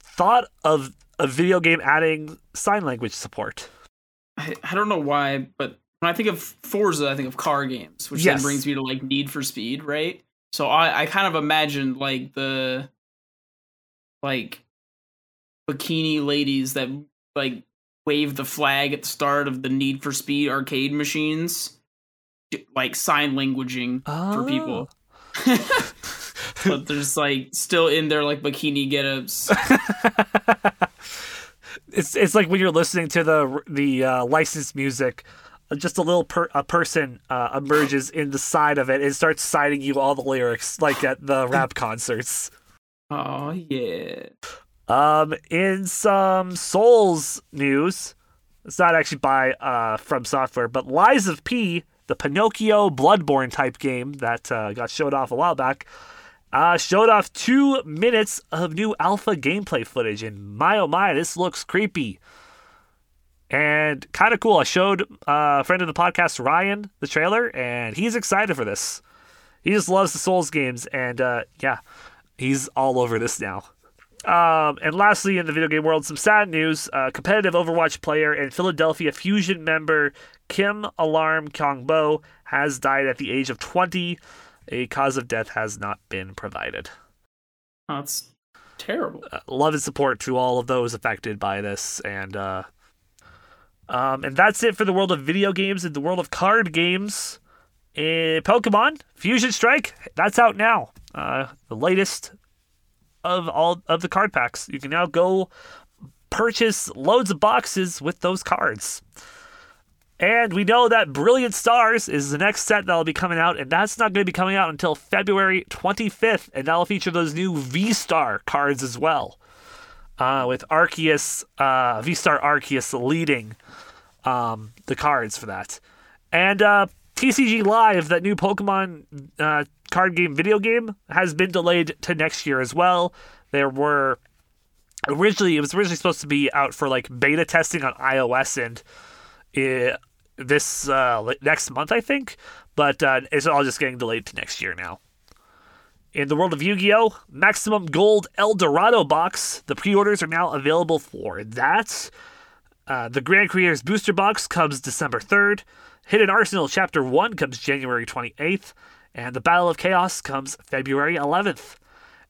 thought of a video game adding sign language support. I, I don't know why, but when I think of Forza, I think of car games, which yes. then brings me to like Need for Speed, right? So I I kind of imagined like the like bikini ladies that like wave the flag at the start of the Need for Speed arcade machines, like sign languaging for people. but there's like still in their like bikini get-ups. it's it's like when you're listening to the the uh, licensed music just a little per- a person uh, emerges in the side of it and starts citing you all the lyrics like at the rap concerts. Oh yeah. Um, in some Souls news, it's not actually by uh from software, but Lies of P, the Pinocchio Bloodborne type game that uh, got showed off a while back, uh, showed off two minutes of new alpha gameplay footage, and my oh my, this looks creepy and kind of cool. I showed uh, a friend of the podcast, Ryan, the trailer, and he's excited for this. He just loves the Souls games, and uh, yeah, he's all over this now. Um, and lastly, in the video game world, some sad news. Uh, competitive Overwatch player and Philadelphia Fusion member Kim Alarm Kyungbo has died at the age of 20. A cause of death has not been provided. Oh, that's terrible. Uh, love and support to all of those affected by this, and uh, um, and that's it for the world of video games and the world of card games. Uh, Pokemon Fusion Strike, that's out now. Uh, the latest of all of the card packs. You can now go purchase loads of boxes with those cards. And we know that Brilliant Stars is the next set that'll be coming out, and that's not going to be coming out until February 25th, and that'll feature those new V Star cards as well uh, with Arceus, uh, V-Star Arceus leading um, the cards for that. And uh, TCG Live, that new Pokemon uh, card game video game, has been delayed to next year as well. There were originally it was originally supposed to be out for like beta testing on iOS and it, this uh, next month, I think, but uh, it's all just getting delayed to next year now. In the world of Yu Gi Oh! Maximum Gold El Dorado box, the pre orders are now available for that. Uh, the Grand Creators Booster Box comes December 3rd. Hidden Arsenal Chapter 1 comes January 28th. And the Battle of Chaos comes February 11th.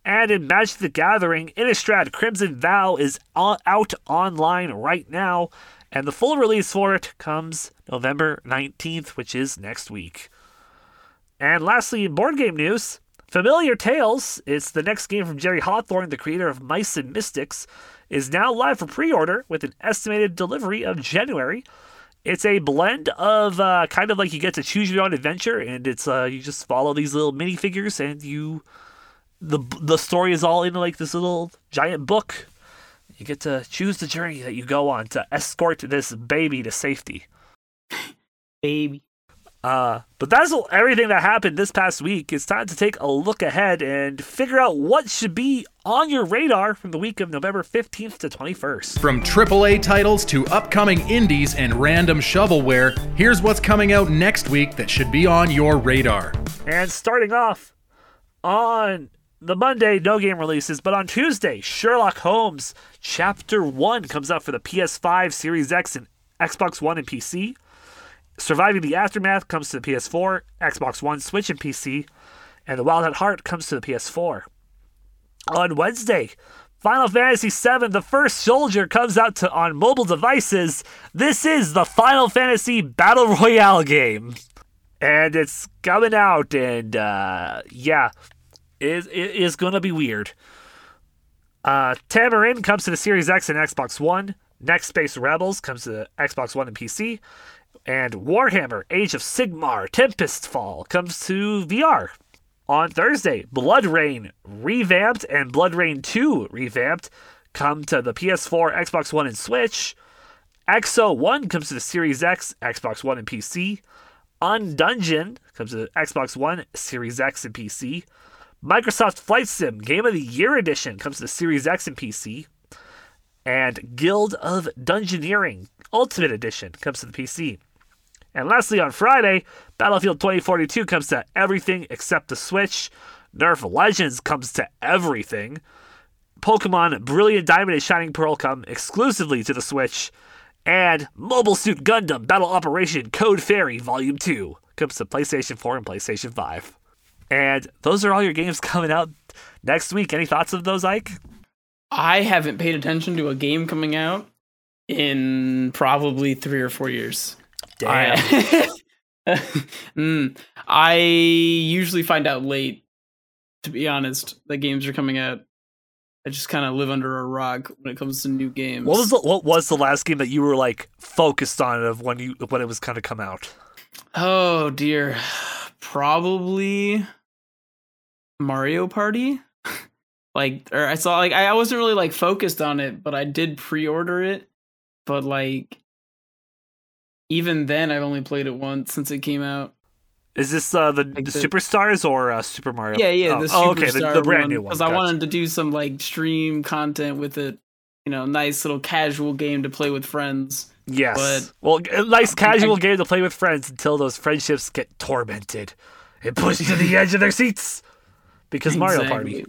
And in Magic the Gathering, Innistrad Crimson Vow is out online right now. And the full release for it comes November 19th, which is next week. And lastly, in board game news, Familiar Tales, it's the next game from Jerry Hawthorne, the creator of Mice and Mystics, is now live for pre order with an estimated delivery of January. It's a blend of uh, kind of like you get to choose your own adventure, and it's uh, you just follow these little minifigures, and you the the story is all in like this little giant book. You get to choose the journey that you go on to escort this baby to safety. Baby. Uh, but that's everything that happened this past week. It's time to take a look ahead and figure out what should be on your radar from the week of November 15th to 21st. From AAA titles to upcoming indies and random shovelware, here's what's coming out next week that should be on your radar. And starting off on the Monday, no game releases, but on Tuesday, Sherlock Holmes Chapter 1 comes out for the PS5, Series X, and Xbox One and PC. Surviving the Aftermath comes to the PS4, Xbox One, Switch, and PC, and The Wild at Heart comes to the PS4. On Wednesday, Final Fantasy VII: The First Soldier comes out to on mobile devices. This is the Final Fantasy Battle Royale game, and it's coming out, and uh, yeah, it, it is gonna be weird. Uh, Tamarin comes to the Series X and Xbox One. Next Space Rebels comes to the Xbox One and PC, and Warhammer Age of Sigmar Tempest Fall comes to VR. On Thursday, BloodRayne revamped and BloodRayne 2 revamped come to the PS4, Xbox One, and Switch. Exo 1 comes to the Series X, Xbox One, and PC. Undungeon comes to the Xbox One, Series X, and PC. Microsoft Flight Sim Game of the Year Edition comes to the Series X and PC. And Guild of Dungeoneering Ultimate Edition comes to the PC. And lastly, on Friday, Battlefield 2042 comes to everything except the Switch. Nerf Legends comes to everything. Pokemon Brilliant Diamond and Shining Pearl come exclusively to the Switch. And Mobile Suit Gundam Battle Operation Code Fairy Volume 2 comes to PlayStation 4 and PlayStation 5. And those are all your games coming out next week. Any thoughts of those, Ike? I haven't paid attention to a game coming out in probably three or four years. Damn. I, Mm, I usually find out late, to be honest, that games are coming out. I just kind of live under a rock when it comes to new games. What was the what was the last game that you were like focused on of when you when it was kind of come out? Oh dear, probably Mario Party. like, or I saw like I wasn't really like focused on it, but I did pre-order it. But like, even then, I've only played it once since it came out. Is this uh, the, Like the the- Superstars or uh, Super Mario? Yeah, yeah, Oh, the oh, okay, the, the brand new one. Because I wanted to do some like stream content with it. You know, nice little casual game to play with friends. Yes. but- well, a nice casual I- game to play with friends until those friendships get tormented and pushed to the edge of their seats because Mario Party.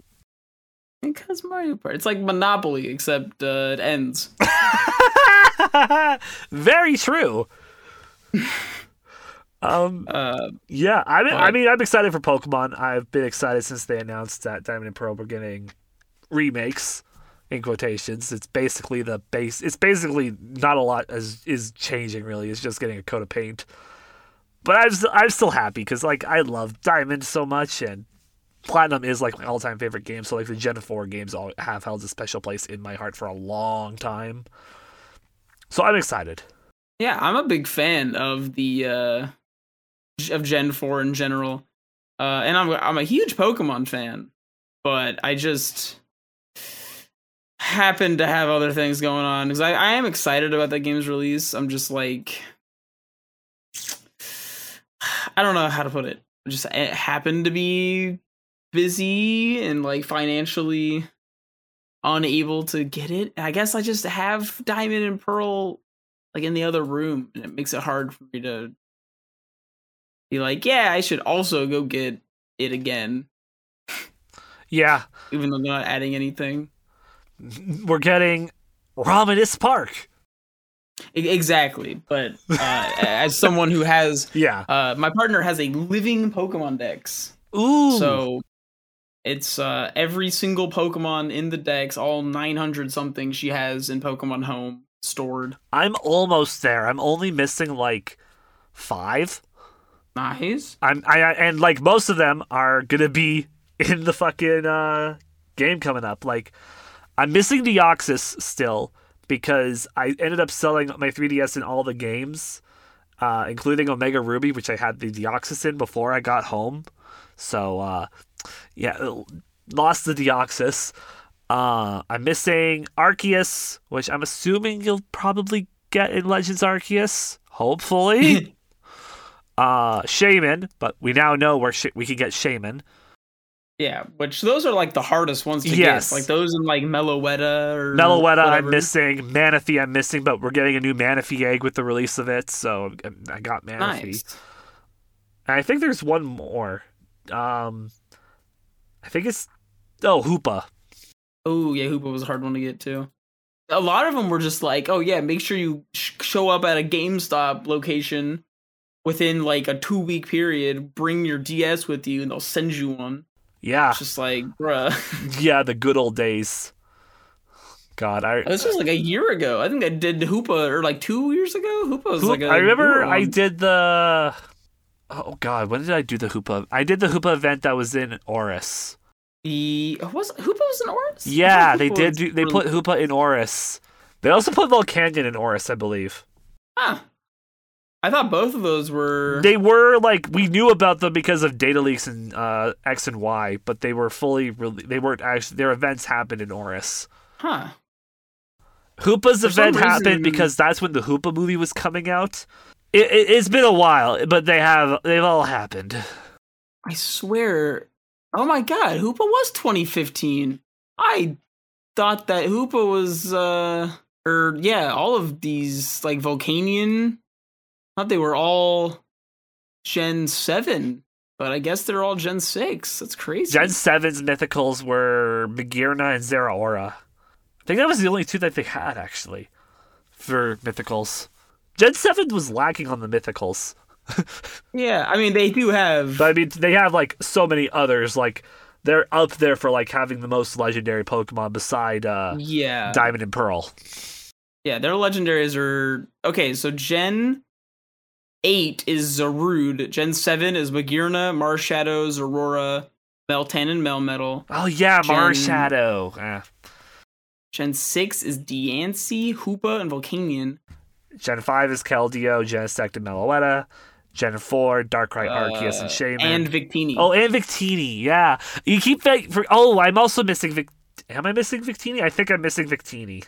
Because Mario Party, it's like Monopoly, except uh, it ends. Very true. um. Uh, Yeah. I mean, I mean, I'm excited for Pokemon. I've been excited since they announced that Diamond and Pearl were getting remakes. In quotations, it's basically the base. It's basically not a lot as is changing. Really, it's just getting a coat of paint. But I'm still, I'm still happy because like I love Diamond so much, and Platinum is like my all time favorite game. So like the Gen Four games all have held a special place in my heart for a long time. So I'm excited. Yeah, I'm a big fan of the uh, of Gen Four in general, uh, and I'm I'm a huge Pokemon fan, but I just happen to have other things going on because I, I am excited about that game's release. I'm just like I don't know how to put it. Just it happened to be busy and like financially unable to get it. I guess I just have Diamond and Pearl like in the other room, and it makes it hard for me to be like, yeah, I should also go get it again, Yeah, even though they're not adding anything. we're getting Ramanas Park. Exactly, but uh, as someone who has, Yeah. uh, my partner has a living Pokemon Dex, Ooh. so it's uh, every single Pokemon in the Dex, all 900 something she has in Pokemon Home stored. I'm almost there. I'm only missing like five. Nice. I'm I, I and like most of them are gonna be in the fucking uh, game coming up. Like I'm missing Deoxys still because I ended up selling my 3DS in all the games, uh, including Omega Ruby, which I had the Deoxys in before I got home. So uh, yeah, lost the Deoxys. Uh, I'm missing Arceus, which I'm assuming you'll probably get in Legends Arceus. Hopefully. uh, Shaymin, but we now know where sh- we can get Shaymin. Yeah, which those are like the hardest ones to Yes. get. Like those in like Meloetta or Meloetta, I'm missing. Manaphy, I'm missing, but we're getting a new Manaphy egg with the release of it, so I got Manaphy. Nice. And I think there's one more. Um, I think it's oh Hoopa. Oh yeah, Hoopa was a hard one to get too. A lot of them were just like, oh yeah, make sure you sh- show up at a GameStop location within like a two week period. Bring your DS with you, and they'll send you one. Yeah, It's just like, bruh, yeah, the good old days. God, I this was like a year ago. I think I did Hoopa or like two years ago. Hoopa was Hoop- like a I remember I did the. Oh God, when did I do the Hoopa? I did the Hoopa event that was in ORAS. The was Hoopa was an ORAS. Yeah, they did. Do, they put Hoopa in ORAS. They also put Volcanion in ORAS, I believe. Huh. I thought both of those were. They were like we knew about them because of data leaks in uh, X and Y, but they were fully. Re- they weren't actually. Their events happened in ORAS. huh. Hoopa's For event happened because that's when the Hoopa movie was coming out. It, it, it's been a while, but they have. They've all happened. I swear. Oh my god, Hoopa was 2015. I thought that Hoopa was uh or yeah, all of these like Volcanion thought they were all Gen 7, but I guess they're all Gen 6. That's crazy. Gen 7's mythicals were Magearna and Zeraora. I think that was the only two that they had, actually, for mythicals. Gen 7 was lacking on the mythicals. Yeah, I mean they do have. But I mean, they have like so many others. Like they're up there for like having the most legendary Pokemon beside uh, yeah, Diamond and Pearl. yeah, their legendaries are okay. So Gen eight is Zarude. Gen seven is Magearna, Marshadow, Zeraora, Meltan, and Melmetal. Oh yeah, Gen- Marshadow. Eh. Gen six is Diancie, Hoopa, and Volcanion. Gen five is Keldeo, Genesect, and Meloetta. Gen four, Darkrai, Arceus, and Uh, Shaymin. and Victini. oh, and Victini. Yeah, you keep that for. Oh, I'm also missing Vic. Am I missing Victini? I think I'm missing Victini.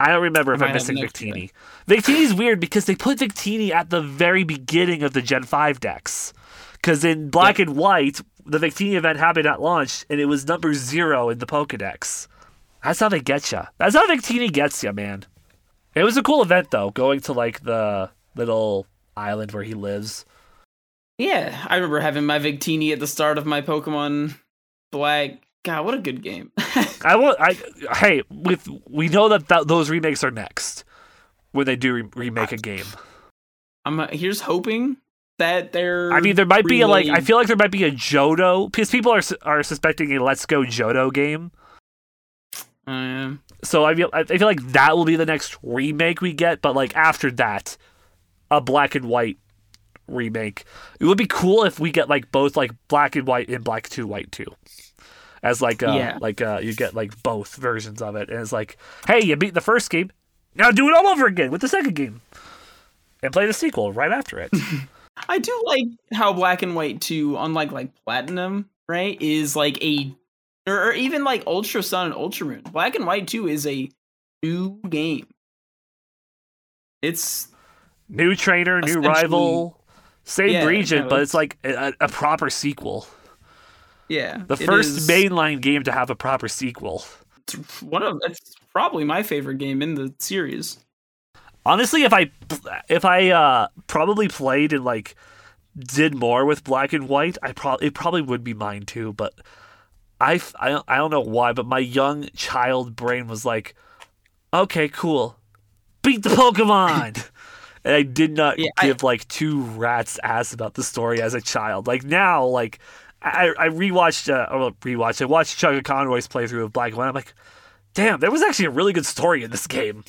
I don't remember if I'm missing Victini. Victini's weird because they put Victini at the very beginning of the Gen 5 Dex. Because in Black and White, the Victini event happened at launch, and it was number zero in the Pokedex. That's how they get you. That's how Victini gets you, man. It was a cool event, though, going to like the little island where he lives. Yeah, I remember having my Victini at the start of my Pokemon Black. God, what a good game. I want. I hey, with we know that th- those remakes are next when they do re- remake a game. I'm uh, here's hoping that they're. I mean, there might be a, like I feel like there might be a Johto because people are are suspecting a Let's Go Johto game. Yeah. So I feel I feel like that will be the next remake we get, but like after that, a black and white remake. It would be cool if we get like both like black and white and black two white two. As like uh Yeah. like uh you get like both versions of it and it's like, hey, you beat the first game, now do it all over again with the second game. And play the sequel right after it. I do like how Black and White 2, unlike like Platinum, right, is like a or, or even like Ultra Sun and Ultra Moon. Black and White 2 is a new game. It's new trainer, new rival, same Yeah, region, no, but it's it's- like a, a proper sequel. yeah. The first is- mainline game to have a proper sequel. it's one of it's probably my favorite game in the series. Honestly, if I if I uh probably played and like did more with black and white, I probably it probably would be mine too. But I f- I I don't know why, but my young child brain was like, okay, cool, beat the Pokemon. And I did not Yeah, I- give like two rats ass about the story as a child. Like now, like I, I rewatched, uh, or rewatched, I watched Chugga Conroy's playthrough of Black White. I'm like, damn, there was actually a really good story in this game.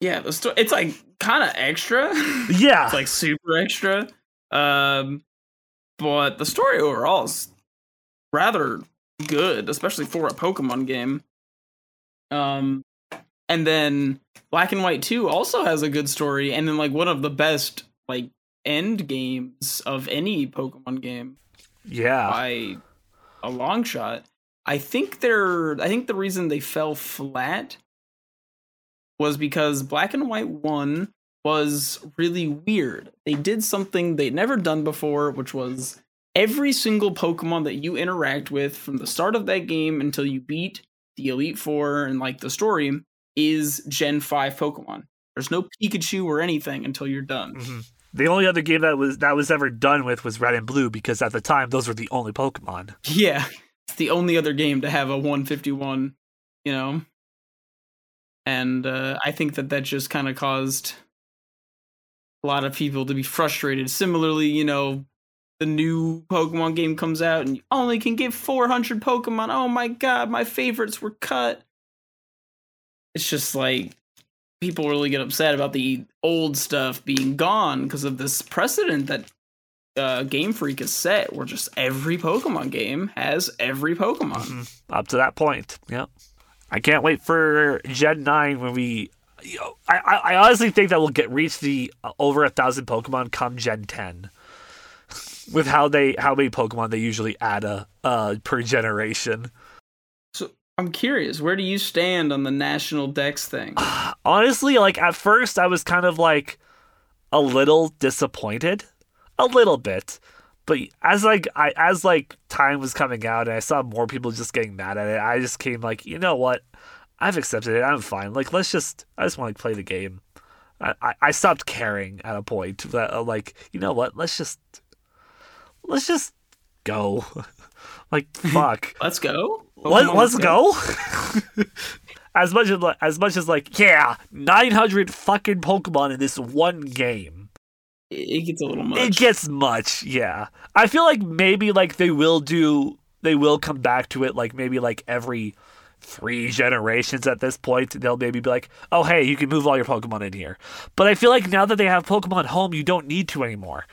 Yeah, the sto- it's like kind of extra. Yeah, it's like super extra. Um, but the story overall is rather good, especially for a Pokemon game. Um, and then Black and White 2 also has a good story, and then like one of the best like end games of any Pokemon game yeah. by a long shot. I think they're I think the reason they fell flat was because Black and White 1 was really weird. They did something they'd never done before, which was every single Pokemon that you interact with from the start of that game until you beat the Elite Four and like the story is Gen 5 Pokemon. There's no Pikachu or anything until you're done. Mhm. The only other game that was that was ever done with was Red and Blue because at the time those were the only Pokemon. Yeah, it's the only other game to have a 151, you know. And uh, I think that that just kind of caused a lot of people to be frustrated. Similarly, you know, the new Pokemon game comes out and you only can get 400 Pokemon. Oh my god, my favorites were cut. It's just like people really get upset about the old stuff being gone because of this precedent that uh, Game Freak has set, where just every Pokemon game has every Pokemon. Mhm. Up to that point, yeah. I can't wait for Gen Nine when we. You know, I, I I honestly think that we'll get reach the uh, over a thousand Pokemon come Gen Ten. With how they how many Pokemon they usually add a uh, per generation. I'm curious, where do you stand on the national Dex thing? honestly, like at first I was kind of like a little disappointed, a little bit. But as like I as like time was coming out and I saw more people just getting mad at it, I just came like, you know what? I've accepted it. I'm fine. Like let's just I just want to play the game. I, I, I stopped caring at a point that uh, like you know what? Let's just let's just go. like fuck. Let's go. Let, Pokemon, let's go. as much as like- as much as like yeah, nine hundred fucking Pokemon in this one game. it gets a little much. It gets much, yeah. I feel like maybe like they will do they will come back to it like maybe like every three generations at this point. They'll maybe be like, oh hey, you can move all your Pokemon in here. But I feel like now that they have Pokemon Home, you don't need to anymore.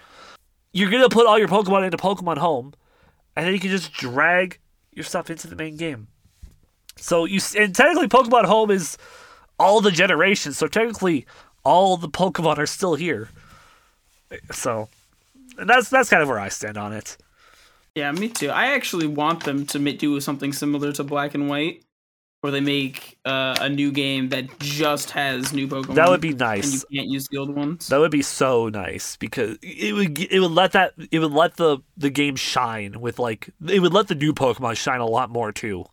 You're gonna put all your Pokemon into Pokemon Home, and then you can just drag your stuff into the main game. So you and technically Pokemon Home is all the generations. So technically all the Pokemon are still here. So that's that's kind of where I stand on it. Yeah, me too. I actually want them to do something similar to Black and White, where they make uh, a new game that just has new Pokemon. That would be nice. And you can't use the old ones. That would be so nice because it would it would let that it would let the the game shine with like it would let the new Pokemon shine a lot more too.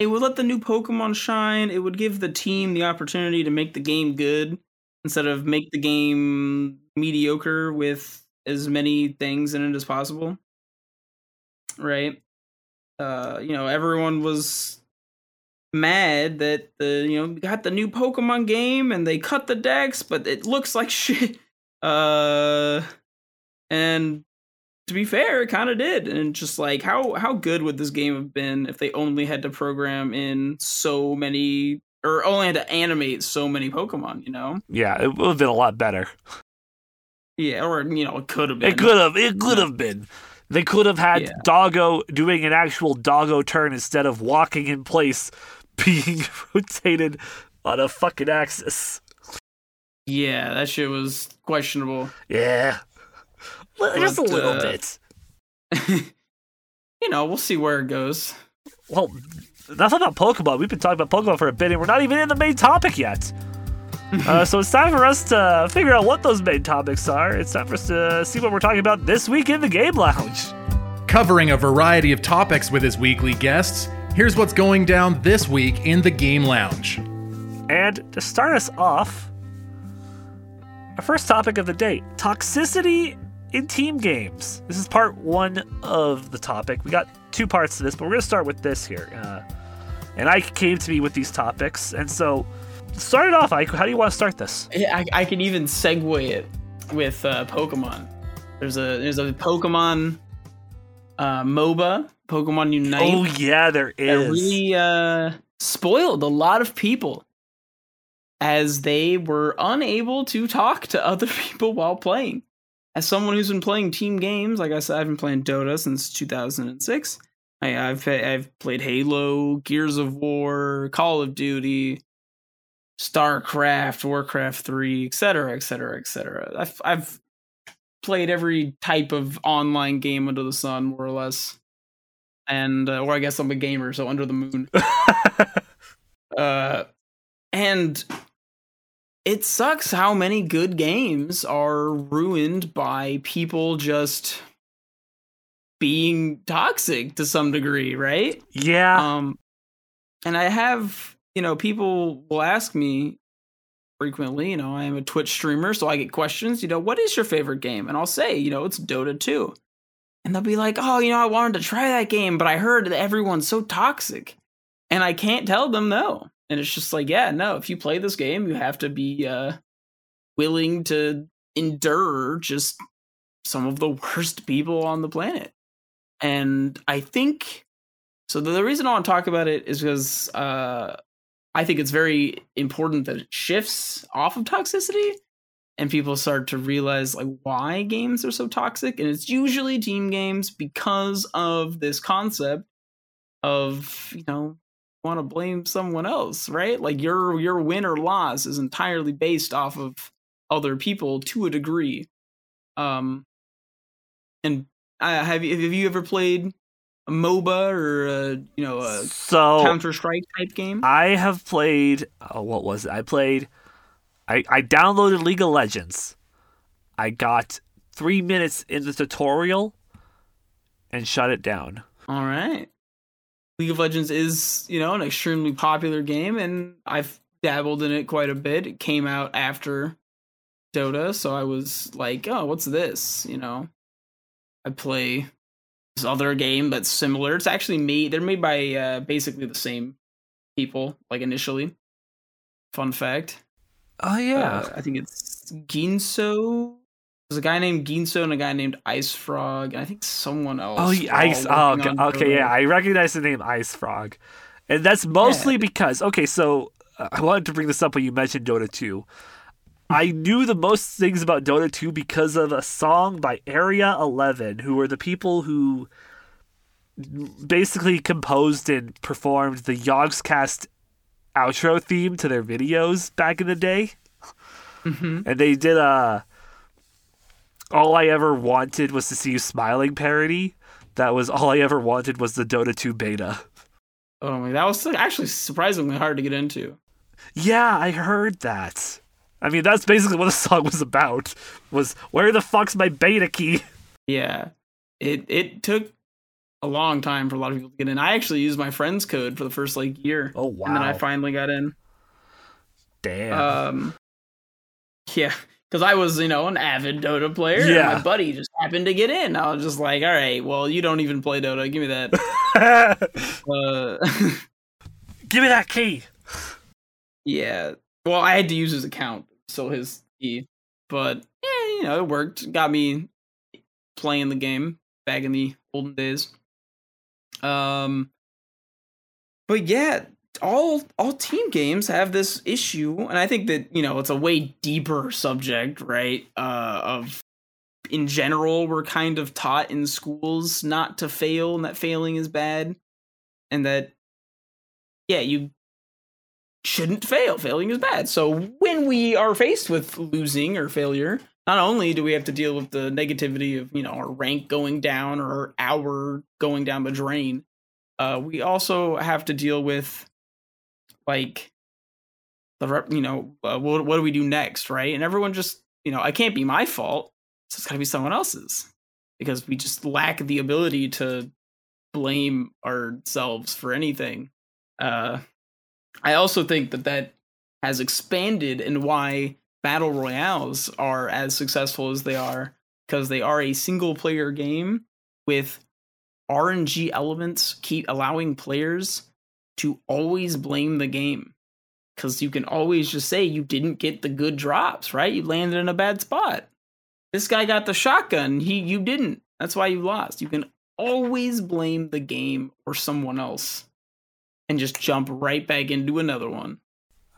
It would let the new Pokemon shine. It would give the team the opportunity to make the game good instead of make the game mediocre with as many things in it as possible. Right? Uh, you know, everyone was mad that the you know got the new Pokemon game and they cut the Dex, but it looks like shit. Uh, and to be fair, it kind of did. And just like how how good would this game have been if they only had to program in so many or only had to animate so many Pokemon, you know? Yeah, it would have been a lot better. Yeah, or you know, it could have been. It could have. It could have been. They could have had yeah. Doggo doing an actual Doggo turn instead of walking in place, being rotated on a fucking axis. Yeah, that shit was questionable. Yeah, but, just a little uh, bit. you know, we'll see where it goes. Well, enough about Pokemon. We've been talking about Pokemon for a bit, and we're not even in the main topic yet. uh, so it's time for us to figure out what those main topics are. It's time for us to see what we're talking about this week in the Game Lounge. Covering a variety of topics with his weekly guests, here's what's going down this week in the Game Lounge. And to start us off, our first topic of the day toxicity in team games. This is part one of the topic. We got two parts to this, but we're going to start with this here. Uh, and I came to me with these topics, and so start it off, Ike. How do you want to start this? I, I can even segue it with uh, Pokemon. There's a there's a Pokemon uh, MOBA, Pokemon Unite. Oh yeah, there is. That really uh, spoiled a lot of people as they were unable to talk to other people while playing as someone who's been playing team games, like I said, I've been playing Dota since 2006. I, have I've played Halo, Gears of War, Call of Duty, StarCraft, Warcraft 3, etc., etc., etc. I've I've played every type of online game under the sun, more or less. And uh, or I guess I'm a gamer, so under the moon. uh, and it sucks how many good games are ruined by people just being toxic to some degree, right? Yeah. Um and I have, you know, people will ask me frequently, you know, I am a Twitch streamer, so I get questions, you know, what is your favorite game? And I'll say, you know, it's Dota 2. And they'll be like, "Oh, you know, I wanted to try that game, but I heard that everyone's so toxic." And I can't tell them no. And it's just like yeah no if you play this game you have to be uh willing to endure just some of the worst people on the planet. And i think so the, reason i want to talk about it is because uh i think it's very important that it shifts off of toxicity and people start to realize like why games are so toxic and it's usually team games because of this concept of you know want to blame someone else, right? Like your your win or loss is entirely based off of other people to a degree. Um, and uh, have you have you ever played a MOBA or a, you know a so Counter Strike type game? I have played. Oh, what was it? I played. I I downloaded League of Legends. I got three minutes in the tutorial and shut it down. All right. League of Legends is, you know, an extremely popular game, and I've dabbled in it quite a bit. It came out after Dota, so I was like, oh, what's this? You know, I play this other game that's similar. It's actually made, they're made by uh, basically the same people, like initially. Fun fact. Oh, yeah. Uh, I think it's Guinsoo There's a guy named Guinsoo and a guy named Ice Frog, and I think someone else. Oh, yeah, ice. Oh, okay, yeah, I recognize the name Ice Frog, and that's mostly because okay. So uh, I wanted to bring this up when you mentioned Dota 2. I knew the most things about Dota 2 because of a song by Area 11, who were the people who basically composed and performed the Yogscast outro theme to their videos back in the day. Mhm. And they did a All I Ever Wanted Was to See You Smiling parody. That was All I Ever Wanted Was the Dota 2 beta. Oh my, that was actually surprisingly hard to get into. Yeah, I heard that. I mean, that's basically what the song was about. Was where the fuck's my beta key? Yeah, it it took a long time for a lot of people to get in. I actually used my friend's code for the first like year, Oh wow! and then I finally got in. Damn. Um, yeah, because I was you know an avid Dota player. and Yeah. my buddy just happened to get in. I was just like, all right, well, you don't even play Dota. Give me that. uh, Give me that key. yeah. Well, I had to use his account, so his key. But yeah, you know, it worked. Got me playing the game back in the olden days. Um, but yeah, all all team games have this issue, and I think that you know it's a way deeper subject, right? Uh, of in general, we're kind of taught in schools not to fail, and that failing is bad, and that yeah, you shouldn't fail. Failing is bad. So when we are faced with losing or failure, not only do we have to deal with the negativity of you know our rank going down or our hour going down the drain, uh, we also have to deal with like the rep- you know uh, what what do we do next, right? And everyone just you know I can't be my fault. So it's got to be someone else's because we just lack the ability to blame ourselves for anything. Uh, I also think that that has expanded and why battle royales are as successful as they are because they are a single player game with RNG elements keep allowing players to always blame the game because you can always just say you didn't get the good drops, right? You landed in a bad spot. This guy got the shotgun, he you didn't. That's why you lost. You can always blame the game or someone else and just jump right back into another one.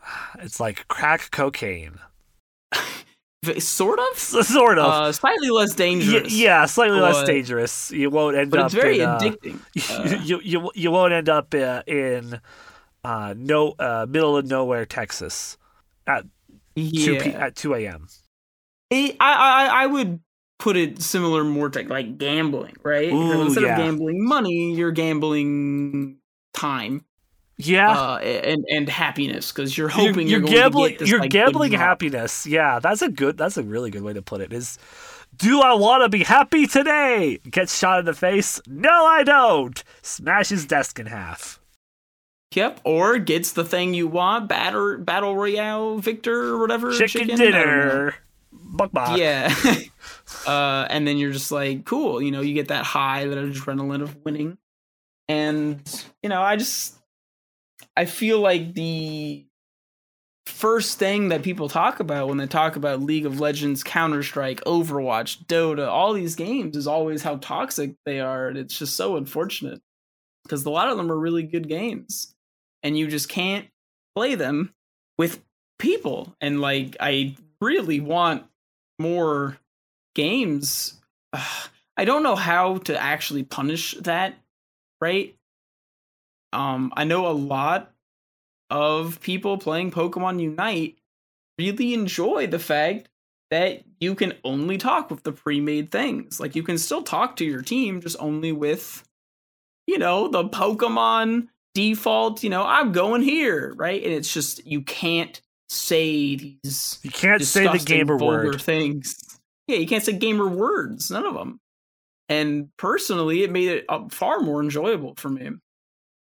It's like crack cocaine. Sort of, sort of. uh, slightly less Y- dangerous. yeah, slightly less dangerous. You won't end but up it's very in, uh, addicting. Uh, you, you you won't end up uh, in uh, no uh, middle of nowhere Texas at two p- at two a.m. I, I I would put it similar more to like gambling, right? Ooh, Instead yeah. of gambling money, you're gambling time Yeah, uh, and and happiness because you're you're, hoping you're you're, going gambling. this, you're like, gambling happiness. Yeah, that's a good. That's a really good way to put it. Is do I want to be happy today? Gets shot in the face. No, I don't. Smash his desk in half. Yep, or gets the thing you want, battle battle royale victor or whatever. Chicken, I dinner. Buck buck. Yeah. uh, and then you're just like, cool, you know, you get that high, that adrenaline of winning. And, you know, I just, I feel like the first thing that people talk about when they talk about League of Legends, Counter Strike, Overwatch, Dota, all these games is always how toxic they are. And it's just so unfortunate because a lot of them are really good games and you just can't play them with people. And like, I really want more games. Ugh, I don't know how to actually punish that, right? Um, I know a lot of people playing Pokemon Unite really enjoy the fact that you can only talk with the pre-made things. Like you can still talk to your team, just only with, you know, the Pokemon default. You know, I'm going here, right? And it's just you can't say these You can't say the gamer word. things. Yeah, you can't say gamer words. None of them. And personally, it made it uh, far more enjoyable for me.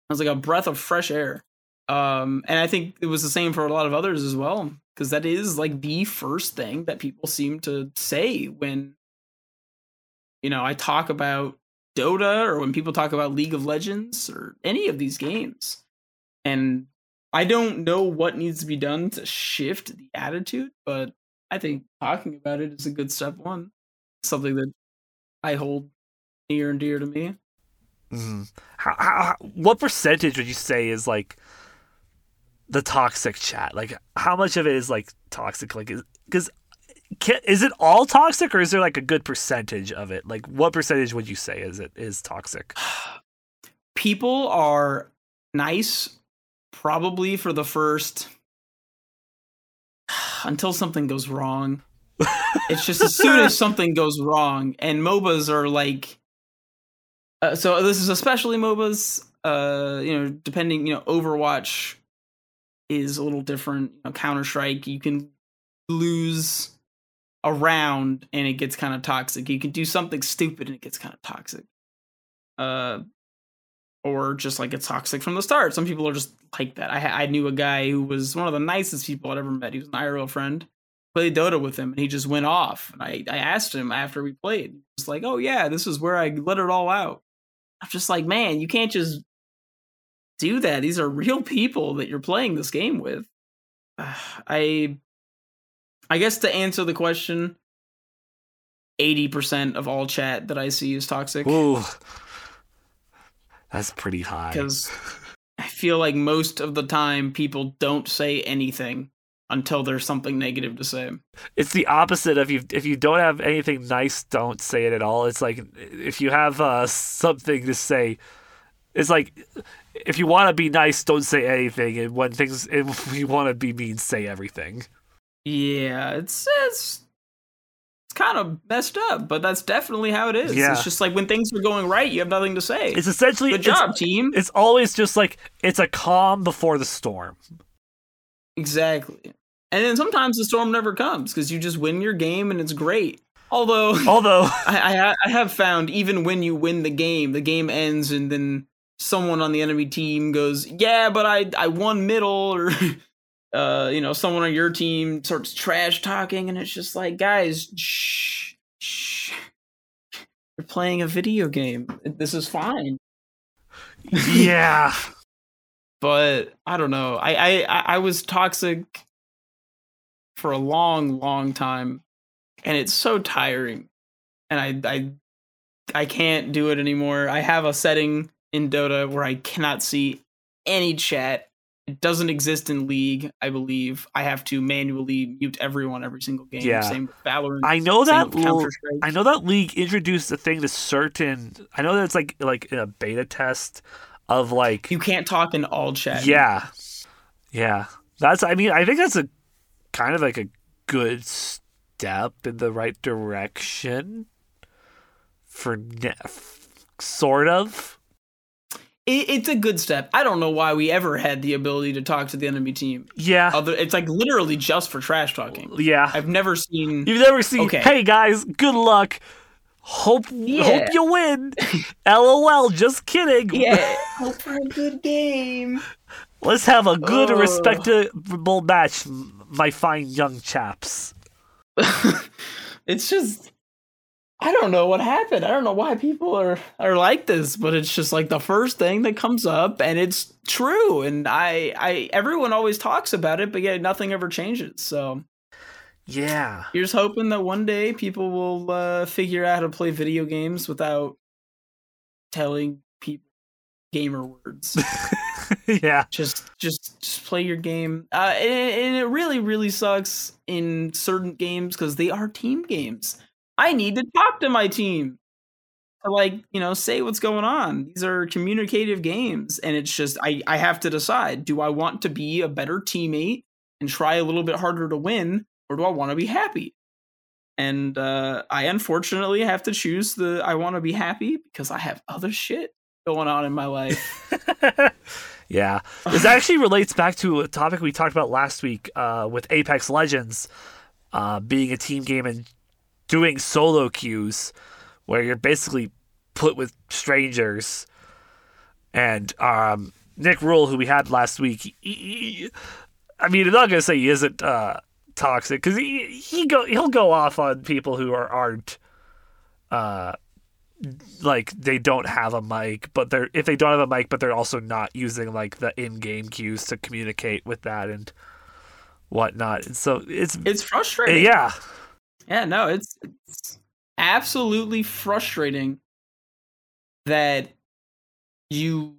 It was like a breath of fresh air. Um, and I think it was the same for a lot of others as well, because that is like the first thing that people seem to say when, you know, I talk about Dota or when people talk about League of Legends or any of these games. And I don't know what needs to be done to shift the attitude, but I think talking about it is a good step one. something that I hold near and dear to me. Mm. How, how, what percentage would you say is like the toxic chat? Like, how much of it is like toxic? Like, because is it all toxic, or is there like a good percentage of it? Like, what percentage would you say is it is toxic? People are nice, probably for the first until something goes wrong. it's just as soon as something goes wrong, and MOBAs are like. Uh, so this is especially MOBAs. Uh, you know, depending, you know, Overwatch is a little different. You know, Counter Strike, you can lose a round and it gets kind of toxic. You can do something stupid and it gets kind of toxic. Uh, or just like it's toxic from the start. Some people are just like that. I I knew a guy who was one of the nicest people I'd ever met. He was an IRL friend. Played Dota with him, and he just went off. And I I asked him after we played, just like, oh yeah, this is where I let it all out. I'm just like, man, you can't just do that. These are real people that you're playing this game with. I I guess to answer the question, 80% of all chat that I see is toxic. Ooh. That's pretty high. Because I feel like most of the time people don't say anything until there's something negative to say. It's the opposite of you. If you don't have anything nice, don't say it at all. It's like if you have uh, something to say, it's like if you want to be nice, don't say anything, and when things if you want to be mean, say everything. Yeah, it's it's it's kind of messed up, but that's definitely how it is. Yeah. It's just like when things are going right, you have nothing to say. It's essentially good job, team. It's always just like it's a calm before the storm. Exactly. And then sometimes the storm never comes because you just win your game and it's great. Although, although I, I, I have found even when you win the game, the game ends and then someone on the enemy team goes, "Yeah, but I I won middle," or uh, you know, someone on your team starts trash talking, and it's just like, guys, shh, shh. You're playing a video game. This is fine. Yeah. but I don't know. I, I I was toxic for a long, long time, and it's so tiring. And I I I can't do it anymore. I have a setting in Dota where I cannot see any chat it doesn't exist in League, I believe. I have to manually mute everyone every single game. Yeah. Same with Valorant. I know that l- I know that League introduced a thing to certain. I know that it's like like a beta test of like you can't talk in all chat. Yeah, yeah. That's. I mean, I think that's a kind of like a good step in the right direction for ne- sort of it, it's a good step. I don't know why we ever had the ability to talk to the enemy team. Yeah, Other, it's like literally just for trash talking. Yeah, I've never seen. You've never seen. Okay. Hey guys, good luck. Hope yeah. hope you win. LOL. Just kidding. Yeah. hope for a good game. Let's have a good, oh. respectable match, my fine young chaps. it's just I don't know what happened. I don't know why people are are like this, but it's just like the first thing that comes up and it's true and I I everyone always talks about it, but yet nothing ever changes. So yeah. You're just hoping that one day people will uh, figure out how to play video games without telling people gamer words. yeah. Just just just play your game. Uh, and, and it really really sucks in certain games cuz they are team games I need to talk to my team to like, you know, say what's going on. These are communicative games and it's just I I have to decide, do I want to be a better teammate and try a little bit harder to win or do I want to be happy? And uh I unfortunately have to choose the I want to be happy because I have other shit going on in my life. yeah. This actually relates back to a topic we talked about last week uh, with Apex Legends uh, being a team game and doing solo queues where you're basically put with strangers. And um, Nick Rule, who we had last week, he, he, I mean, I'm not gonna say he isn't uh, toxic because he he go he'll go off on people who are aren't uh like they don't have a mic, but they're if they don't have a mic, but they're also not using like the in-game cues to communicate with that and whatnot. And so it's it's frustrating. Yeah, yeah, no, it's, it's absolutely frustrating that you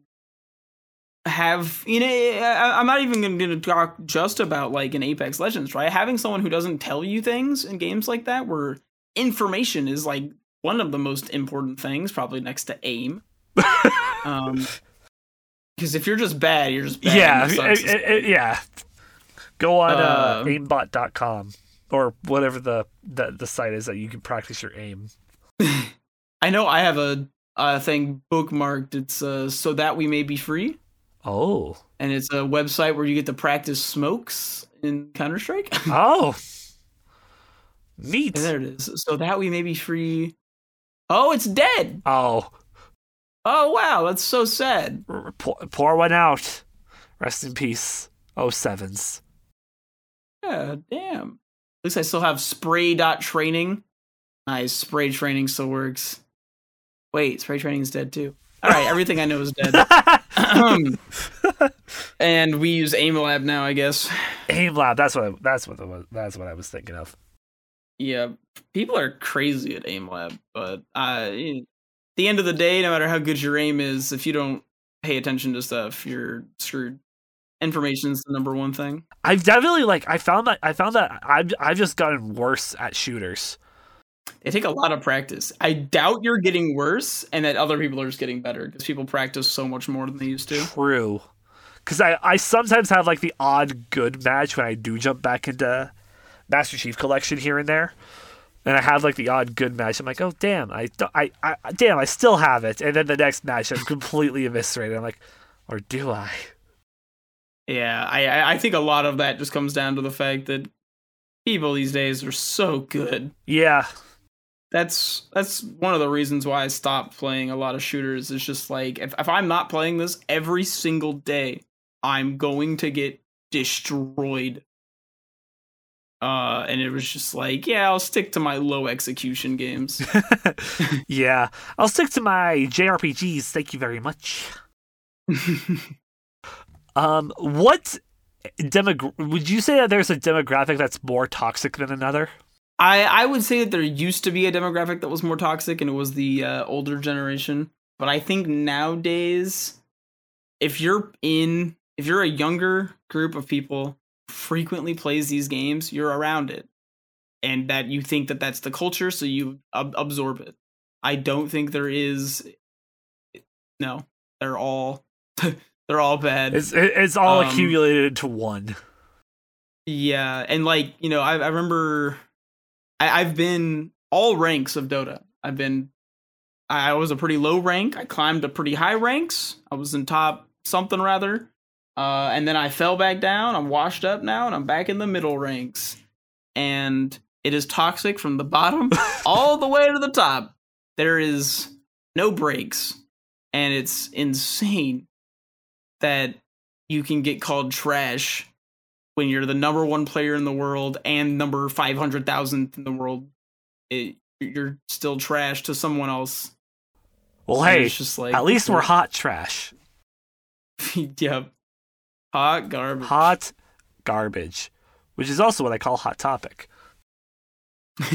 have you know i'm not even going to talk just about like an apex legends right having someone who doesn't tell you things in games like that where information is like one of the most important things probably next to aim um because if you're just bad you're just bad yeah, it it- it- yeah. Go on uh, Uh, aimbot.com or whatever the, the the site is that you can practice your aim. i know i have a, a thing bookmarked it's uh so that we may be free Oh, and it's a website where you get to practice smokes in Counter Strike. oh, neat. there it is. So that we may be free. Oh, it's dead. Oh, Oh wow, that's so sad. r- pour, pour one out. Rest in peace. Oh sevens. Yeah, damn. At least I still have spray dot training. Nice, spray training still works. Wait, spray training is dead too. All right, everything I know is dead. And we use AimLab now, I guess. Aim lab. That's what. I, that's what. was- That's what I was thinking of. Yeah, people are crazy at AimLab, but uh, at the end of the day, no matter how good your aim is, if you don't pay attention to stuff, you're screwed. Information's the number one thing. I've definitely like. I found that. I found that. I've. I've just gotten worse at shooters. They take a lot of practice. I doubt you're getting worse, and that other people are just getting better because people practice so much more than they used to. True. Because I, I sometimes have like the odd good match when I do jump back into Master Chief Collection here and there, and I have like the odd good match. I'm like, oh damn, I, I, I damn, I still have it. And then the next match, I'm completely eviscerated. I'm like, or do I? Yeah, I I- I think a lot of that just comes down to the fact that people these days are so good. Yeah, that's that's one of the reasons why I stopped playing a lot of shooters. It's just like if, if I'm not playing this every single day, I'm going to get destroyed. Uh, and it was just like, yeah, I'll stick to my low execution games. yeah. I'll stick to my JRPGs. Thank you very much. Um, what demog- would you say that there's a demographic that's more toxic than another? I I would say that there used to be a demographic that was more toxic, and it was the uh, older generation. But I think nowadays, if you're in, if you're a younger group of people frequently plays these games, you're around it, and that you think that that's the culture, so you ab- absorb it. I don't think there is. No, they're all they're all bad. It's it's all Um, accumulated into one. Yeah, and like you know, I, I remember I, I've been all ranks of Dota. I've been I was a pretty low rank. I climbed to pretty high ranks. I was in top something rather, uh, and then I fell back down. I'm washed up now, and I'm back in the middle ranks. And it is toxic from the bottom all the way to the top. There is no breaks, and it's insane that you can get called trash when you're the number one player in the world and number 500,000th in the world, it, you're still trash to someone else. Well, And hey, it's just like at least we're hot trash. yep, hot garbage. Hot garbage, which is also what I call hot topic.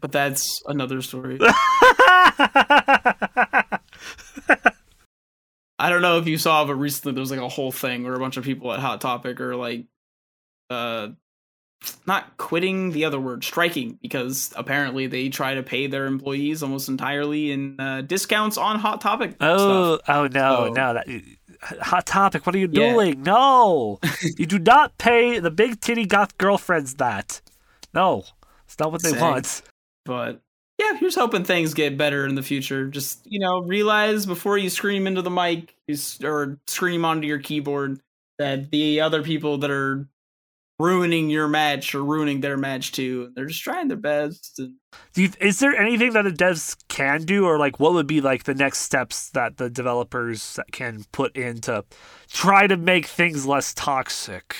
but that's another story. I don't know if you saw, but recently there was like a whole thing where a bunch of people at Hot Topic are like, uh, not quitting the other word, striking, because apparently they try to pay their employees almost entirely in uh, discounts on Hot Topic. oh, stuff. oh no, So- no, that hot topic. What are you Yeah. doing? No, you do not pay the big titty goth girlfriends that. No, it's not what they want. But yeah, here's hoping things get better in the future. Just you know, realize before you scream into the mic or scream onto your keyboard that the other people that are ruining your match or ruining their match too. They're just trying their best. And Do you, is there anything that the devs can do, or like what would be like the next steps that the developers can put in to try to make things less toxic?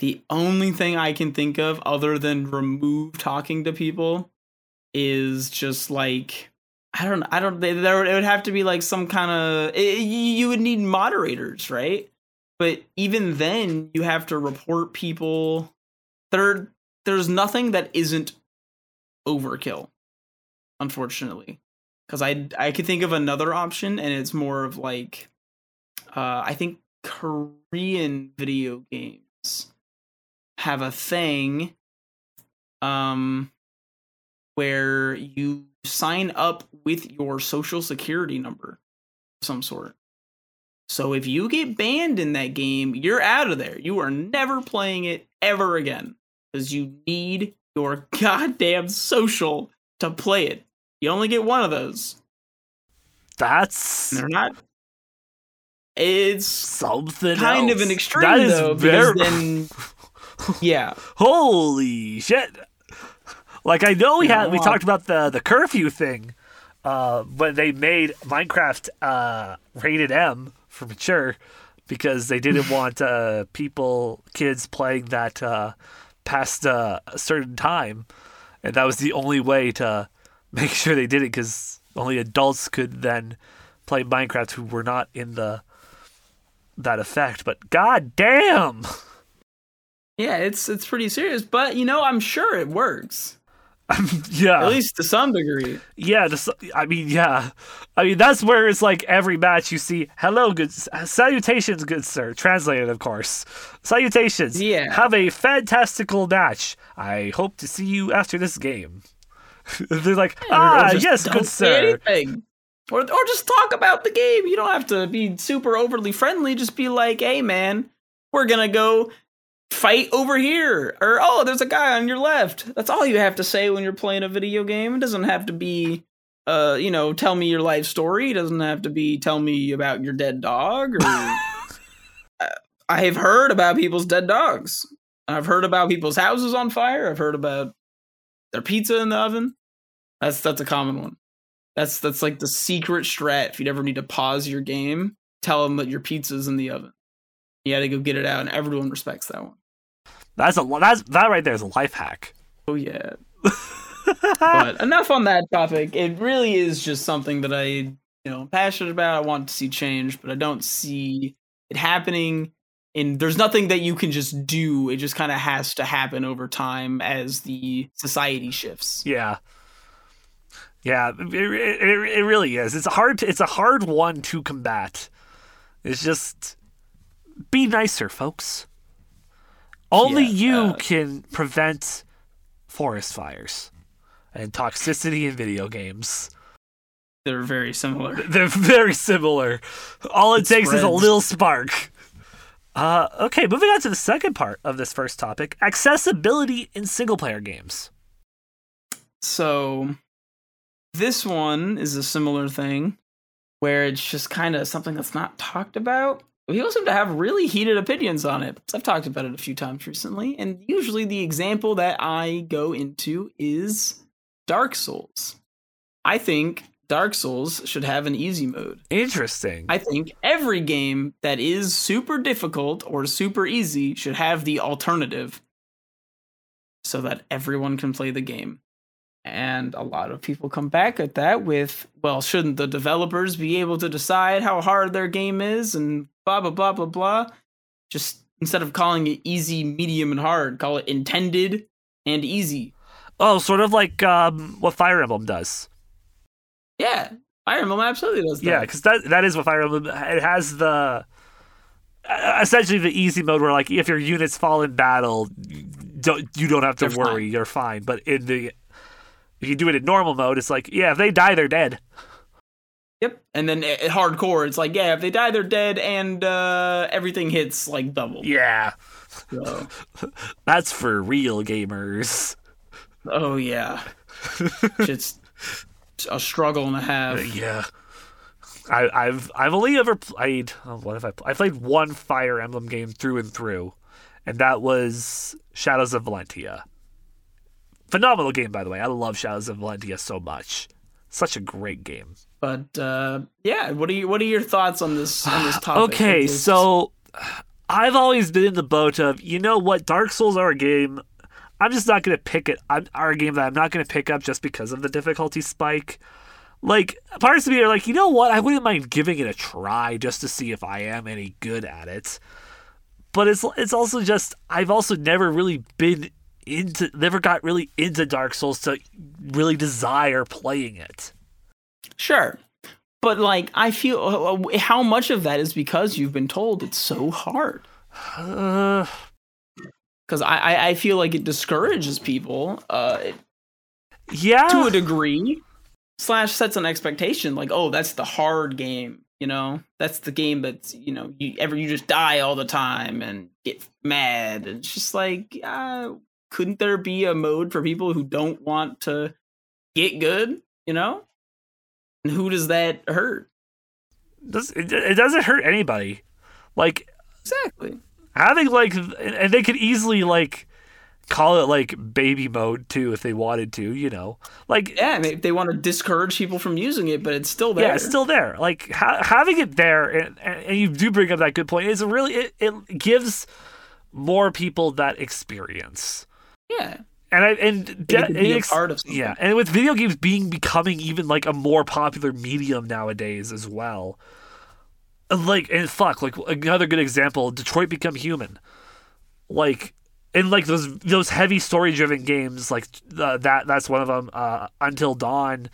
the only thing I can think of other than remove talking to people is just like I don't I don't there it would have to be like some kind eh, of you would need moderators, right? But even then you have to report people there there's nothing that isn't overkill, unfortunately. Because I I could think of another option, and it's more of like, uh, I think Korean video games have a thing, um, where you sign up with your social security number of some sort. So if you get banned in that game, you're out of there. You are never playing it ever again because you need your goddamn social to play it. You only get one of those. That's They're not. It's something kind else. of an extreme That is though, very then, yeah, holy shit. Like I know we Yeah, had we talked about the the curfew thing, uh, when they made Minecraft uh, rated M for mature because they didn't want uh, people kids playing that uh, past uh, a certain time, and that was the only way to make sure they did it because only adults could then play Minecraft who were not in the that effect. But god damn. yeah, it's it's pretty serious. But you know, I'm sure it works yeah. at least to some degree. Yeah, the, I mean, yeah, I mean that's where it's like every match you see, "Hello, good salutations, good sir." Translated, of course. Salutations. Yeah. Have a fantastical match. I hope to see you after this game. They're like, ah, yes, don't good say sir. anything. Or, or just talk about the game. You don't have to be super overly friendly. Just be like, hey, man, we're going to go fight over here. Or, oh, there's a guy on your left. That's all you have to say when you're playing a video game. It doesn't have to be, uh, you know, tell me your life story. It doesn't have to be tell me about your dead dog. Or I have heard about people's dead dogs. I've heard about people's houses on fire. I've heard about their pizza in the oven. That's that's a common one. That's that's like the secret strat. If you'd ever need to pause your game, tell them that your pizza's in the oven. You got to go get it out, and everyone respects that one. That's a that's that right there is a life hack. Oh yeah. but enough on that topic. It really is just something that I, you know, passionate about. I want to see change, but I don't see it happening. And there's nothing that you can just do. It just kind of has to happen over time as the society shifts. Yeah. Yeah, it, it, it really is. It's a hard. To, it's a hard one to combat. It's just be nicer, folks. Only Yeah, you uh, can prevent forest fires and toxicity in video games. They're very similar. They're very similar. All it, It takes is a little spark. Uh, okay, moving on to the second part of this first topic: accessibility in single-player games. So this one is a similar thing where it's just kind of something that's not talked about. People seem to have really heated opinions on it. I've talked about it a few times recently, and usually the example that I go into is Dark Souls. I think Dark Souls should have an easy mode. Interesting. I think every game that is super difficult or super easy should have the alternative so that everyone can play the game. And a lot of people come back at that with, well, shouldn't the developers be able to decide how hard their game is and blah, blah, blah, blah, blah? Just instead of calling it easy, medium, and hard, call it intended and easy. oh, sort of like um, what Fire Emblem does. Yeah, Fire Emblem absolutely does that. Yeah, because that that is what Fire Emblem. It has the essentially the easy mode where like if your units fall in battle, you don't you don't have to They're worry, fine. you're fine. But in the if you do it in normal mode, it's like yeah, if they die, they're dead. Yep. And then at hardcore, it's like, yeah, if they die, they're dead, and uh, everything hits like double. Yeah, So, that's for real gamers. oh yeah, it's a struggle and a half. Yeah. I, I've I've only ever played oh, what have I played? I played one Fire Emblem game through and through, and that was Shadows of Valentia. Phenomenal game, by the way. I love Shadows of Valentia so much. Such a great game. But uh, yeah, what are you, what are your thoughts on this on this topic? Okay, this- so I've always been in the boat of you know what Dark Souls are a game. I'm just not gonna pick it. I'm are a game that I'm not gonna pick up just because of the difficulty spike. Like parts of me are like, you know what? I wouldn't mind giving it a try just to see if I am any good at it. But it's it's also just I've also never really been into never got really into Dark Souls to really desire playing it. Sure. But like I feel uh, uh, how much of that is because you've been told it's so hard. Uh, Because I, I I feel like it discourages people uh, yeah. to a degree. Slash sets an expectation like oh that's the hard game you know that's the game that's you know you ever you just die all the time and get mad and it's just like uh, couldn't there be a mode for people who don't want to get good you know? And who does that hurt? Does- it, it doesn't hurt anybody. Like exactly. having like and they could easily like call it like baby mode too if they wanted to you know? Like yeah I mean, they want to discourage people from using it but it's still there. yeah it's still there. Like ha- having it there and, and and you do bring up that good point is really it, it gives more people that experience yeah. And I and They de- could be a part of something. yeah and with video games being becoming even like a more popular medium nowadays as well. And, like and fuck like another good example detroit become human. Like in like those those heavy story driven games like uh, that that's one of them uh until dawn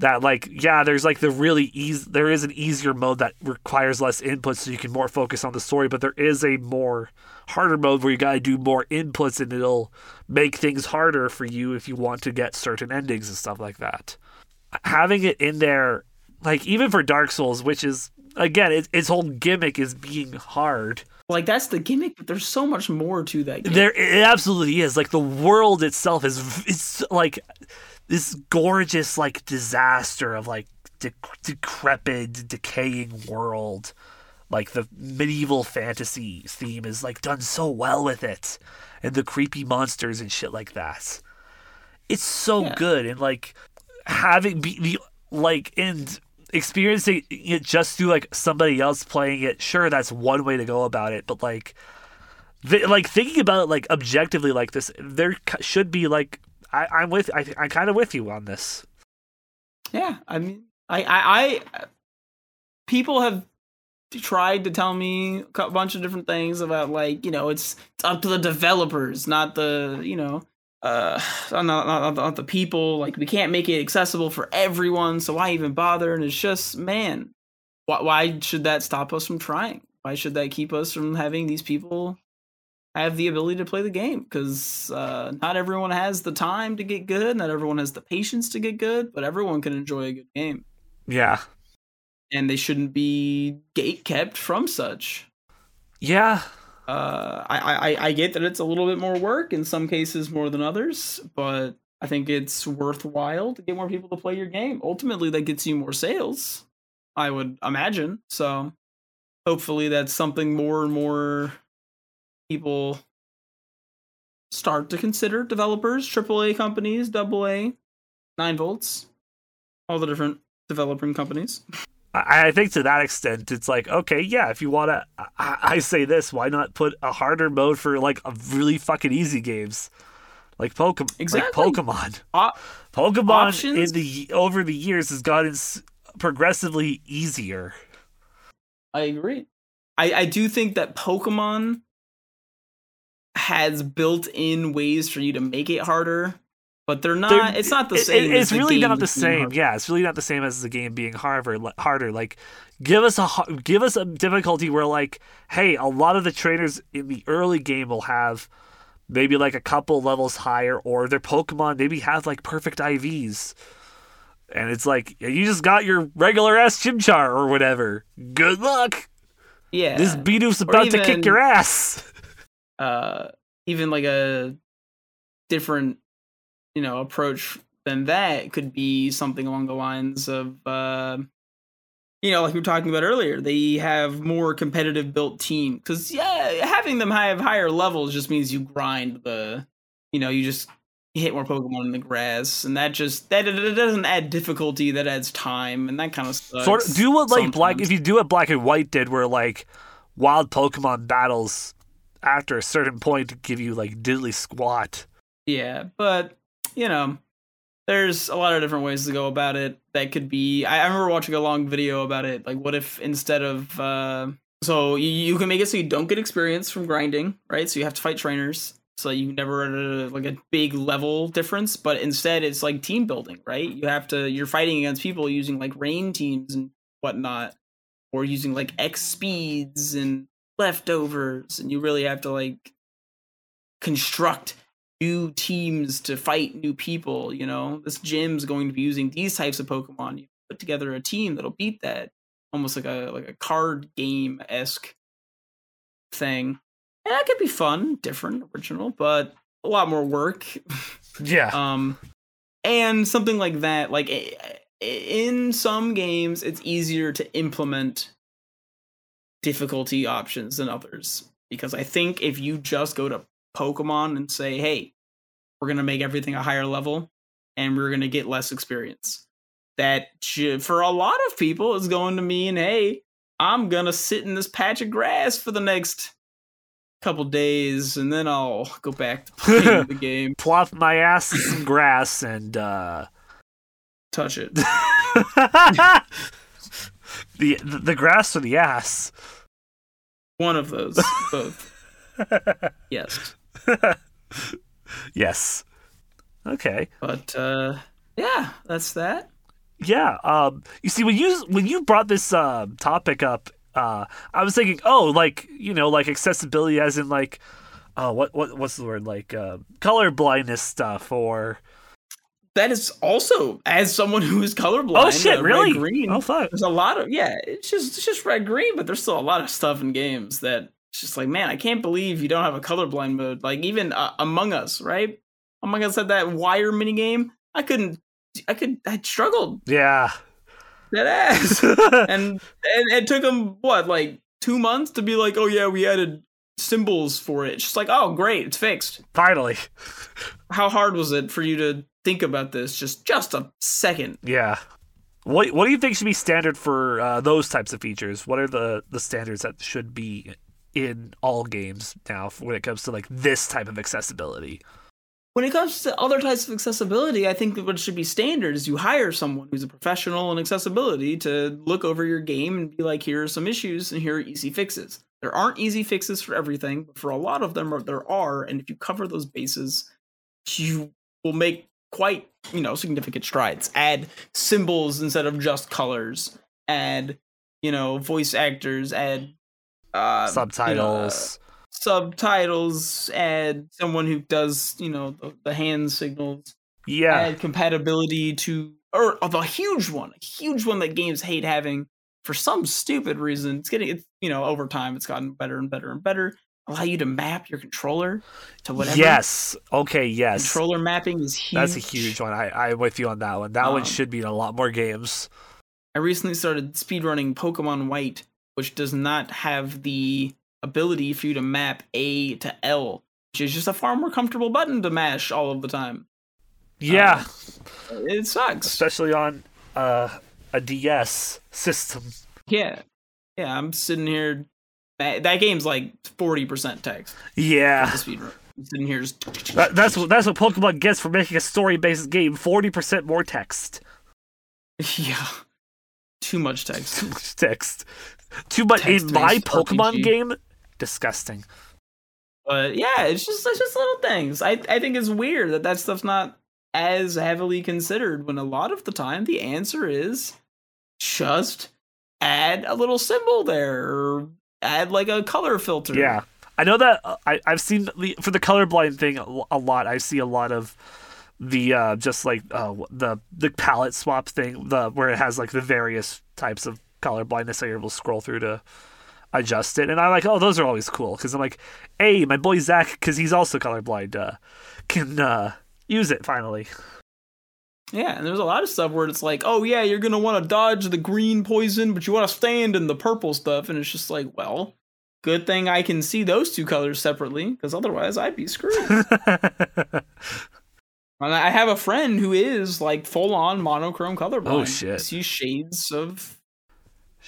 that like yeah there's like the really easy there is an easier mode that requires less input so you can more focus on the story but there is a more harder mode where you got to do more inputs and it'll make things harder for you if you want to get certain endings and stuff like that. Having it in there like even for dark souls which is again it, its whole gimmick is being hard. Like that's the gimmick but there's so much more to that game. there it absolutely is. Like the world itself is it's like this gorgeous like disaster of like de- decrepit decaying world like the medieval fantasy theme is like done so well with it. And the creepy monsters and shit like that. It's so Yeah. good. And like having be the like and experiencing it just through like somebody else playing it sure that's one way to go about it. But like th- like thinking about it like objectively like this there c- should be like I, i'm with I, i'm kind of with you on this. Yeah, I mean, I, I, I, people have tried to tell me a bunch of different things about like you know it's it's up to the developers, not the you know, uh, not not, not, the people. Like we can't make it accessible for everyone, so why even bother? And it's just man, why why should that stop us from trying? Why should that keep us from having these people have the ability to play the game because uh, not everyone has the time to get good, not everyone has the patience to get good, but everyone can enjoy a good game, yeah and they shouldn't be gate kept from such. yeah Uh, I, I I get that it's a little bit more work in some cases more than others, but I think it's worthwhile to get more people to play your game. Ultimately, that gets you more sales. I would imagine. So, hopefully, that's something more and more people start to consider. Developers, AAA companies, AA, nine volts, all the different developing companies. I, I think to that extent it's like okay yeah if you want to I, I say this why not put a harder mode for like a really fucking easy games like pokemon Exactly. like pokemon pokemon Options? in the over the years has gotten s- progressively easier I agree. I, I do think that Pokemon has built in ways for you to make it harder, but they're not. They're- it's not the same. it- it's really not the same. Yeah, it's really not the same as the game being harder. Harder, like give us a give us a difficulty where like, hey, a lot of the trainers in the early game will have maybe like a couple levels higher, or their Pokemon maybe have like perfect IVs, and it's like you just got your regular ass Chimchar or whatever. Good luck. Yeah. This Bidoof's about to kick your ass. uh, even like a different, you know, approach than that could be something along the lines of, uh, you know, like we were talking about earlier, they have more competitive built team because yeah, having them have higher levels just means you grind the, you know, you just hit more Pokemon in the grass, and that just that it doesn't add difficulty, that adds time, and that kind of sucks. sort of do what like black if you do what black and white did where like wild pokemon battles after a certain point give you like diddly squat Yeah, but you know, there's a lot of different ways to go about it. That could be. I, I remember watching a long video about it. Like, what if instead of uh, so you, you can make it so you don't get experience from grinding, right? So you have to fight trainers. so you never like a big level difference. But instead, it's like team building, right? You have to you're fighting against people using like rain teams and whatnot, or using like X speeds and leftovers, and you really have to like construct new teams to fight new people. You know, this gym's going to be using these types of Pokemon. You put together a team that'll beat that, almost like a like a card game esque thing. And that could be fun, different, original, but a lot more work. Yeah. um, and something like that, like i- i- in some games, it's easier to implement difficulty options than others because I think if you just go to Pokemon and say, "Hey, we're gonna make everything a higher level, and we're gonna get less experience," that should, for a lot of people is going to mean, "Hey, I'm gonna sit in this patch of grass for the next." couple days and then I'll go back to playing the game. Plop my ass in some grass and uh Touch it. the the the grass or the ass. One of those. Both. Yes. yes. Okay. But uh yeah, that's that. Yeah. Um. You see, when you when you brought this uh, topic up, uh, I was thinking, oh, like you know, like accessibility, as in like, uh, what what what's the word, like uh, color blindness stuff, or That is also as someone who is colorblind. oh shit, uh, really? Green. Oh fuck. There's a lot of yeah, it's just it's just red green, but there's still a lot of stuff in games that it's just like, man, I can't believe you don't have a colorblind mode. Like even uh, Among Us, right? Among Us had that wire mini game. I couldn't I could I struggled Yeah. that ass. and, and it took them what like two months to be like, oh yeah, we added symbols for it. It's just like, oh great, it's fixed. Finally. How hard was it for you to think about this? Just just a second. Yeah. What What do you think should be standard for uh, those types of features? What are the the standards that should be in all games now when it comes to like this type of accessibility? When it comes to other types of accessibility, I think what should be standard is you hire someone who's a professional in accessibility to look over your game and be like, here are some issues and here are easy fixes. There aren't easy fixes for everything, but for a lot of them, there are. And if you cover those bases, you will make quite, you know, significant strides. Add symbols instead of just colors. Add, you know, voice actors. Add uh, Subtitles. subtitles. Add someone who does, you know, the, the hand signals. yeah. Add compatibility to, or of a huge one, a huge one that games hate having for some stupid reason. It's getting, it's, you know, over time, it's gotten better and better and better. Allow you to map your controller to whatever. Yes. Okay. Yes. Controller mapping is huge. That's a huge one. I I'm with you on that one. That one Um, should be in a lot more games. I recently started speedrunning Pokemon White, which does not have the ability for you to map A to L, which is just a far more comfortable button to mash all of the time. Yeah. It sucks. Especially on uh, a DS system. Yeah. Yeah, I'm sitting here. That game's like 40% text. Yeah. The speedrun. I'm sitting here just. That, that's what that's what Pokemon gets for making a story-based game. Forty percent more text. Yeah. Too much text. Too much text. Too much in my Pokemon RPG. game. Disgusting. But yeah, it's just it's just little things. I I think it's weird that that stuff's not as heavily considered when a lot of the time the answer is just add a little symbol there or add like a color filter. Yeah, I know that. Uh, I I've seen the for the colorblind thing a a lot. I see a lot of the uh just like uh the the palette swap thing the where it has like the various types of color blindness that you're able to scroll through to adjust it and i'm like oh those are always cool because i'm like hey my boy zach because he's also colorblind uh can uh use it finally Yeah, and there's a lot of stuff where it's like, oh yeah, you're gonna want to dodge the green poison, but you want to stand in the purple stuff, and it's just like, well, good thing I can see those two colors separately, because otherwise I'd be screwed. And I have a friend who is like full on monochrome colorblind. Oh, shit. He sees shades of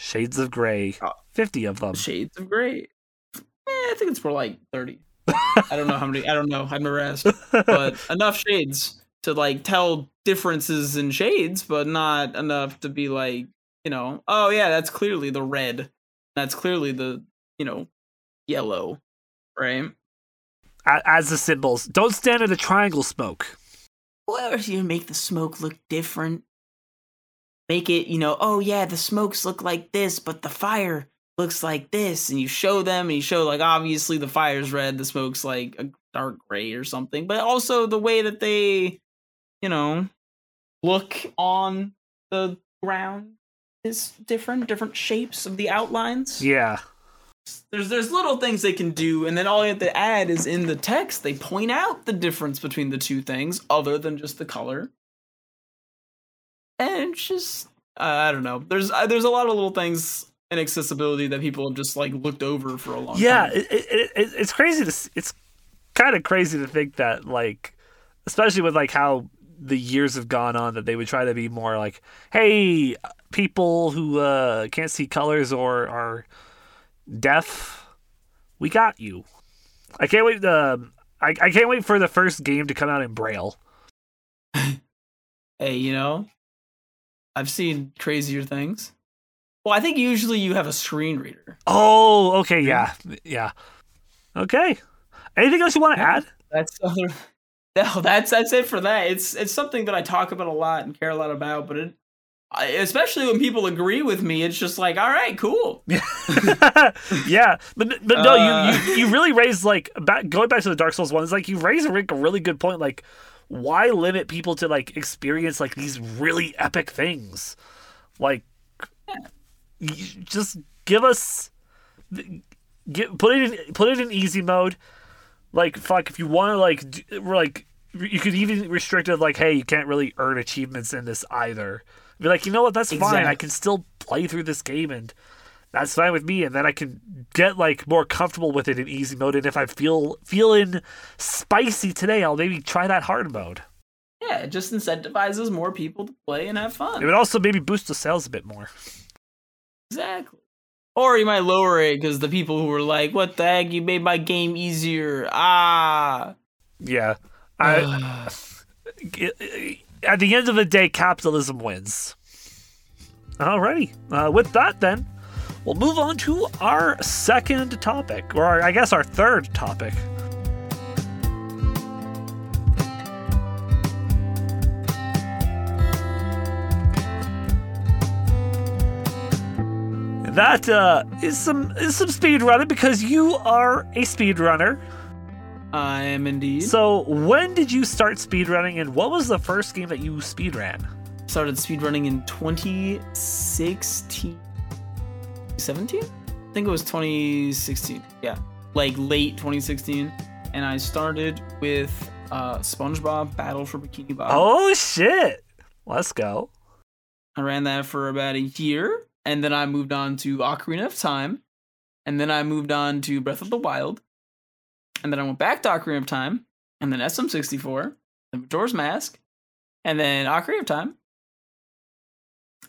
shades of gray Oh. 50 of them shades of gray. Eh, I think it's more like thirty. I don't know how many. I don't know. I'm never asked, but enough shades to like tell differences in shades, but not enough to be like, you know, oh yeah, that's clearly the red. That's clearly the you know yellow, right? as the symbols. Don't stand in the triangle smoke. Or if you make the smoke look different, make it, you know, oh yeah, the smokes look like this, but the fire looks like this, and you show them, and you show like obviously the fire's red, the smoke's like a dark gray or something, but also the way that they, you know, look on the ground is different, different shapes of the outlines Yeah. there's there's little things they can do, and then all you have to add is in the text they point out the difference between the two things, other than just the color. And it's just uh, I don't know. There's uh, there's a lot of little things in accessibility that people have just like looked over for a long Yeah, time. it, it, it, it's crazy to it's kind of crazy to think that like especially with like how the years have gone on that they would try to be more like hey people who uh can't see colors or are deaf we got you i can't wait uh, I, I can't wait for the first game to come out in braille Hey, you know, I've seen crazier things. Well, I think usually you have a screen reader. oh okay yeah yeah okay anything else you want to add That's other. No, that's that's it for that. It's it's something that I talk about a lot and care a lot about, but it, especially when people agree with me, it's just like, all right, cool. yeah, but but no, Uh. you, you you really raised like back going back to the Dark Souls one. It's like you raise a really good point. Like, why limit people to like experience like these really epic things? Like, just give us get put it in put it in easy mode. Like, fuck, if you want to like d- like you could even restrict it like, hey, you can't really earn achievements in this either. Be like, you know what? That's fine. I can still play through this game and that's fine with me and then i can get like more comfortable with it in easy mode and if i feel feeling spicy today i'll maybe try that hard mode Yeah, it just incentivizes more people to play and have fun. it would also maybe boost the sales a bit more Exactly. Or you might lower it because the people who were like, "What the heck? You made my game easier." Ah. yeah I, at the end of the day capitalism wins alrighty uh, with that then we'll move on to our second topic or our, i guess our third topic That uh, is some is some speed running because you are a speed runner. I am indeed. So when did you start speed running, and what was the first game that you speed ran? started speedrunning in 2016 17 i think it was 2016 yeah like late 2016 and i started with uh spongebob battle for bikini bottom Oh shit! Let's go. i ran that for about a year and then i moved on to ocarina of time and then i moved on to breath of the wild and then i went back to ocarina of time and then sm64 then majora's mask and then ocarina of time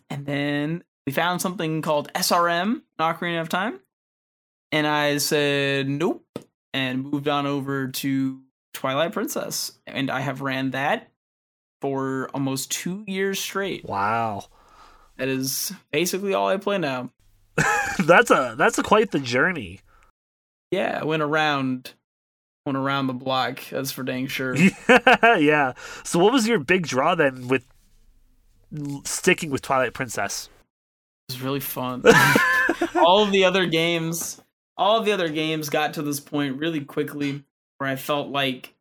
and then we found something called SRM, Ocarina of Time. And I said nope and moved on over to Twilight Princess. And I have ran that for almost two years straight. Wow, That is basically all I play now. that's a that's a quite the journey. Yeah, I went around went around the block, that's for dang sure. yeah. So what was your big draw then with sticking with Twilight Princess? It was really fun. all of the other games, all of the other games got to this point really quickly where I felt like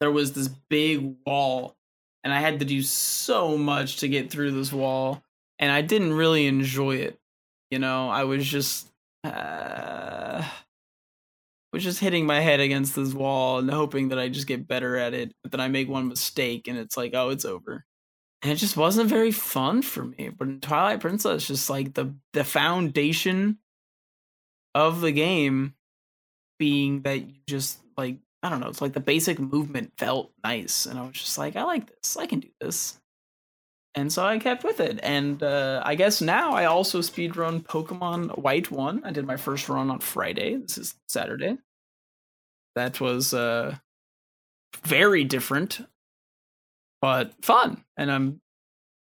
there was this big wall and I had to do so much to get through this wall and I didn't really enjoy it. You know, I was just uh was just hitting my head against this wall and hoping that I just get better at it, but then I make one mistake and it's like, oh, it's over and it just wasn't very fun for me. But Twilight Princess, just like the the foundation of the game being that you just like I don't know, it's like the basic movement felt nice, and I was just like, I like this, I can do this, and so I kept with it. And uh, I guess now I also speedrun Pokemon White One. I did my first run on Friday. This is Saturday. That was uh, very different but fun and i'm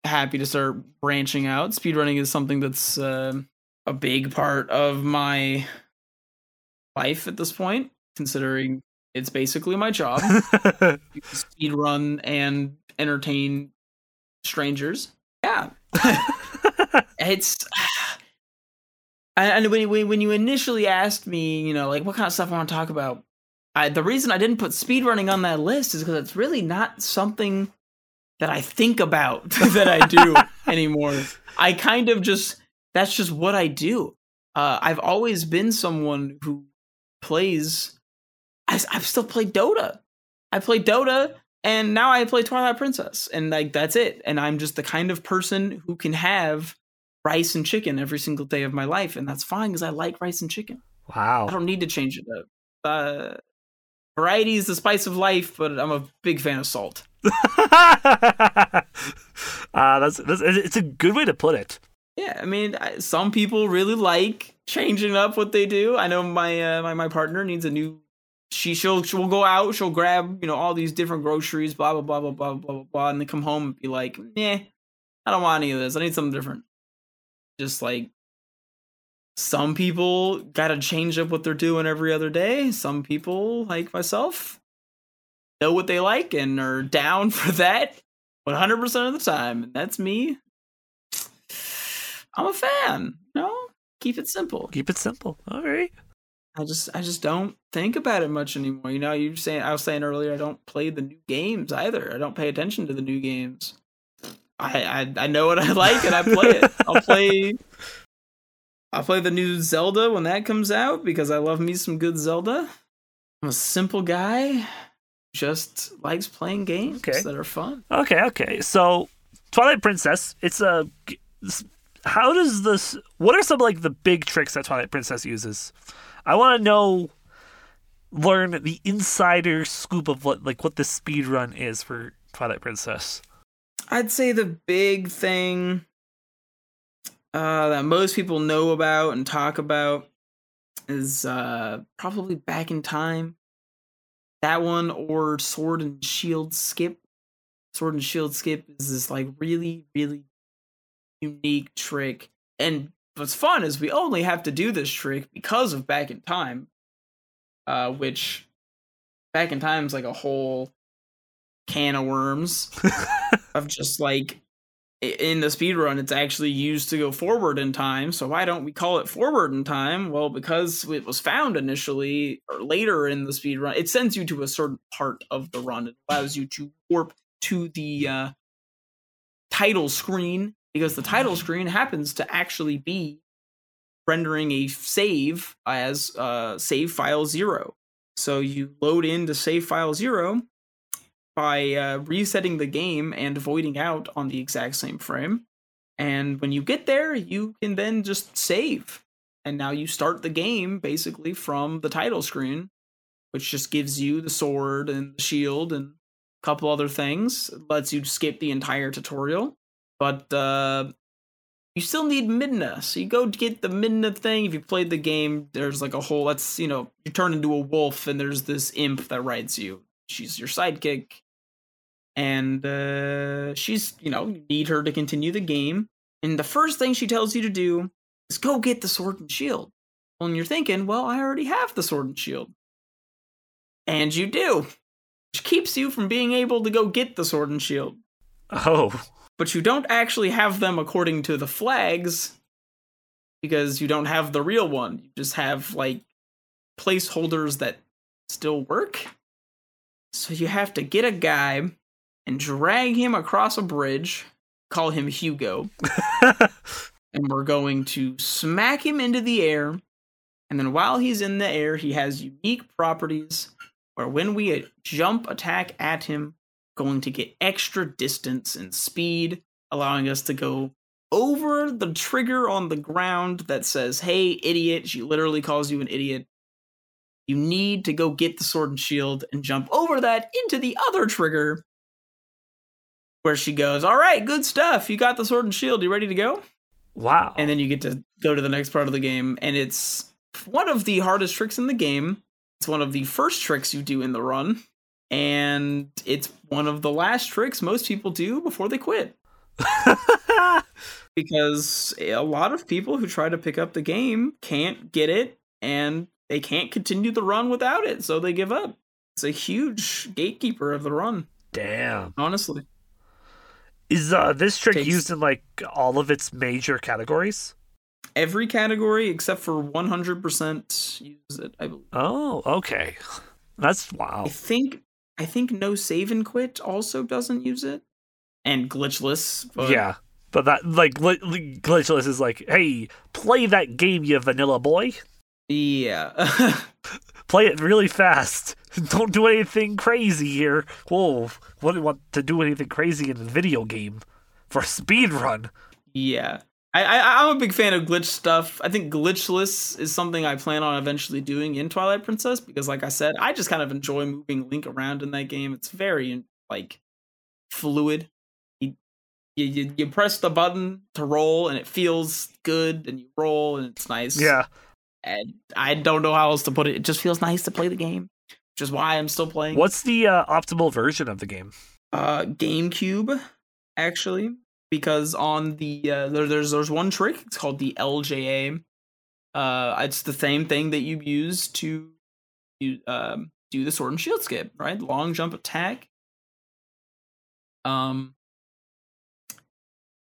happy to start branching out speedrunning is something that's uh, a big part of my life at this point considering It's basically my job. you can speed run and entertain strangers. Yeah. it's and when when when you initially asked me, you know, like what kind of stuff I want to talk about, I, the reason I didn't put speedrunning on that list is because it's really not something that I think about that I do anymore. I kind of just that's just what I do. Uh, I've always been someone who plays. I, I've still played Dota. I play Dota, and now I play Twilight Princess, and like that's it. And I'm just the kind of person who can have rice and chicken every single day of my life, and that's fine because I like rice and chicken. Wow. I don't need to change it up. Uh, variety is the spice of life, but I'm a big fan of salt. Uh, that's, that's it's a good way to put it. Yeah, I mean, some people really like changing up what they do. I know my uh, my my partner needs a new. She she'll she'll go out. She'll grab you know all these different groceries, blah blah blah blah blah blah blah, blah and then come home and be like, "Nah, I don't want any of this. I need something different." Just like some people got to change up what they're doing every other day. Some people, like myself, know what they like and are down for that 100% of the time. And that's me. I'm a fan. No, keep it simple. Keep it simple. All right. I just I just don't think about it much anymore. You know, you saying I was saying earlier I don't play the new games either. I don't pay attention to the new games. I I, I know what I like and I play it. I'll play I'll play the new Zelda when that comes out because I love me some good Zelda. I'm a simple guy, just likes playing games okay. that are fun. Okay, okay. So Twilight Princess, it's a how does this what are some like the big tricks that Twilight Princess uses? I want to know learn the insider scoop of what like what the speed run is for Twilight Princess. I'd say the big thing uh, that most people know about and talk about is uh, probably Back in Time. That one or Sword and Shield Skip. Sword and Shield Skip is this like really, really unique trick. And what's fun is we only have to do this trick because of Back in Time, uh, which Back in Time is like a whole can of worms of just like in the speed run it's actually used to go forward in time. So why don't we call it forward in time? Well because it was found initially or later in the speed run it sends you to a certain part of the run. It allows you to warp to the uh, title screen because the title screen happens to actually be rendering a save as uh, save file zero. So you load into save file zero by uh, resetting the game and voiding out on the exact same frame. And when you get there, you can then just save. And now you start the game basically from the title screen, which just gives you the sword and the shield and a couple other things. It lets you skip the entire tutorial. But uh, you still need Midna. So you go get the Midna thing. If you played the game, there's like a whole that's you know, you turn into a wolf and there's this imp that rides you. She's your sidekick and uh, she's you know need her to continue the game and the first thing she tells you to do is go get the sword and shield. Well, and you're thinking well i already have the sword and shield. And you do which keeps you from being able to go get the sword and shield. Oh. But you don't actually have them according to the flags because you don't have the real one. You just have like placeholders that still work. So you have to get a guy and drag him across a bridge, call him Hugo. and we're going to smack him into the air. And then while he's in the air, he has unique properties where when we uh, jump attack at him, going to get extra distance and speed, allowing us to go over the trigger on the ground that says, Hey, idiot. She literally calls you an idiot. You need to go get the sword and shield and jump over that into the other trigger where she goes, "All right, good stuff. You got the sword and shield. You ready to go?" Wow. And then you get to go to the next part of the game, and it's one of the hardest tricks in the game. It's one of the first tricks you do in the run, and it's one of the last tricks most people do before they quit. because a lot of people who try to pick up the game can't get it and they can't continue the run without it, so they give up. it's a huge gatekeeper of the run. Damn. Honestly, Is uh, this trick Takes- used in like all of its major categories? every category except for 100% use it. I believe. Oh, okay. That's wow. I think I think no save and quit also doesn't use it, and glitchless. But yeah, but that like gl- gl- glitchless is like, hey, play that game, you vanilla boy. Yeah. Play it really fast. Don't do anything crazy here. Whoa, wouldn't want to do anything crazy in a video game for a speed run? Yeah. I, I I'm a big fan of glitch stuff. I think glitchless is something I plan on eventually doing in Twilight Princess because, like I said, I just kind of enjoy moving Link around in that game. It's very like fluid. You you, you press the button to roll and it feels good, and you roll and it's nice. Yeah. And I don't know how else to put it. It just feels nice to play the game, which is why I'm still playing. What's the uh, optimal version of the game? uh GameCube actually because on the uh, there, there's there's one trick it's called the LJA uh it's the same thing that you use to you um do the sword and shield skip right long jump attack um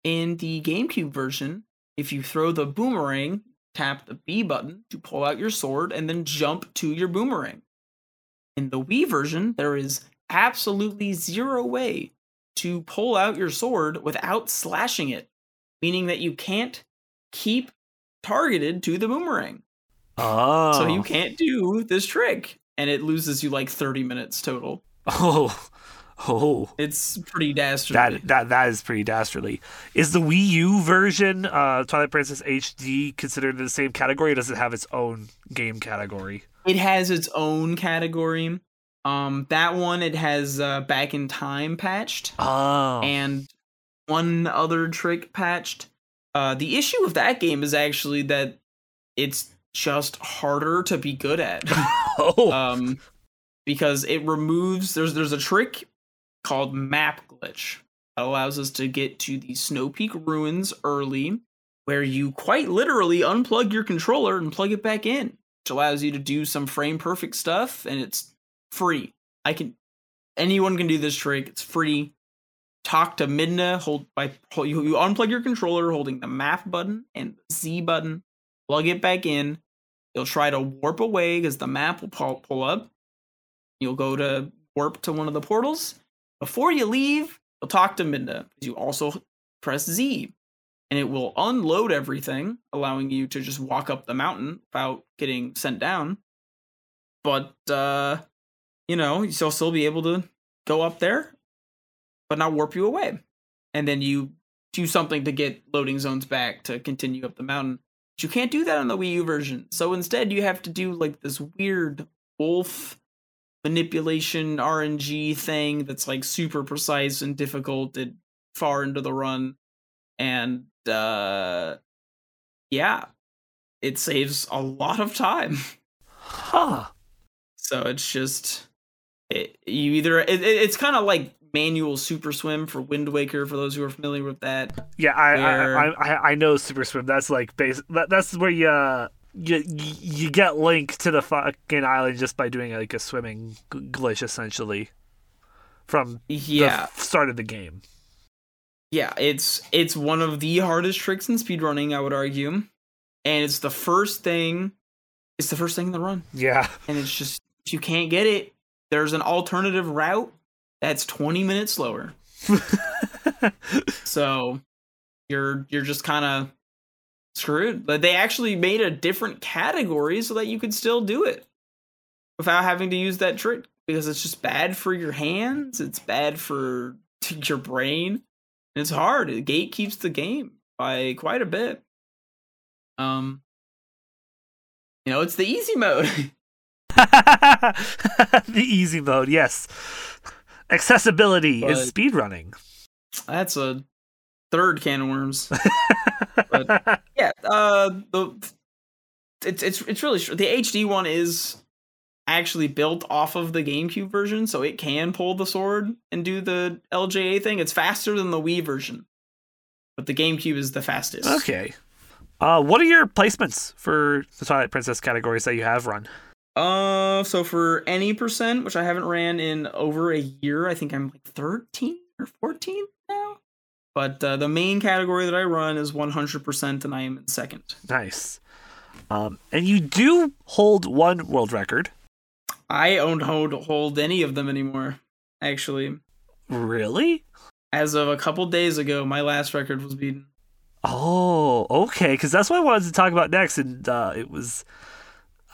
in the GameCube version if you throw the boomerang tap the B button to pull out your sword and then jump to your boomerang in the Wii version there is absolutely zero way to pull out your sword without slashing it, meaning that you can't keep targeted to the boomerang. Oh, So you oh. can't do this trick, and it loses you like 30 minutes total. Oh, oh, It's pretty dastardly. that that that is pretty dastardly. Is the Wii U version, uh, Twilight Princess HD, considered in the same category? Or does it have its own game category? it has its own category. Um, that one it has uh, back in time patched. Oh, and one other trick patched. Uh, the issue with that game is actually that it's just harder to be good at. oh, um, because it removes there's there's a trick called map glitch that allows us to get to the Snow Peak ruins early, where you quite literally unplug your controller and plug it back in, which allows you to do some frame perfect stuff, and it's free. I can anyone can do this trick. It's free. Talk to Midna. Hold by you, you unplug your controller holding the map button and the Z button. Plug it back in. You'll try to warp away because the map will pull, pull up. You'll go to warp to one of the portals. Before you leave, you'll talk to Midna. You also press Z, and it will unload everything, allowing you to just walk up the mountain without getting sent down. But uh, you know, you'll still be able to go up there, but not warp you away. And then you do something to get loading zones back to continue up the mountain. But you can't do that on the Wii U version. So instead, you have to do like this weird wolf manipulation RNG thing that's like super precise and difficult and far into the run. And uh yeah, it saves a lot of time. huh. So it's just it, you either it, it- it's kind of like manual super swim for Wind Waker for those who are familiar with that. Yeah, I, Where- I, I I know Super Swim. That's like base. That, that's where you, uh, you you get Link to the fucking island just by doing like a swimming glitch, essentially, from Yeah, the start of the game. yeah, it's it's one of the hardest tricks in speedrunning, I would argue. And it's the first thing it's the first thing in the run. Yeah. And it's just if you can't get it, there's an alternative route that's 20 minutes slower. So you're you're just kind of screwed. But they actually made a different category so that you could still do it without having to use that trick because it's just bad for your hands. It's bad for your brain. It's hard. The gate keeps the game by quite a bit. Um, you know, it's the easy mode. the easy mode, yes. Accessibility is But- speedrunning. That's a third can of worms. yeah, uh, the it's it's it's really the HD one is actually built off of the GameCube version, so it can pull the sword and do the LJA thing. It's faster than the Wii version, but the GameCube is the fastest. okay. Uh, what are your placements for the Twilight Princess categories that you have run? Uh, so for any percent, which I haven't ran in over a year, I think I'm like 13 or 14 now. But uh, the main category that I run is 100%, and I am in second. Nice. Um, and you do hold one world record. I don't hold, hold any of them anymore, actually. Really? As of a couple days ago, my last record was beaten. Oh, okay. Because that's what I wanted to talk about next, and uh, it was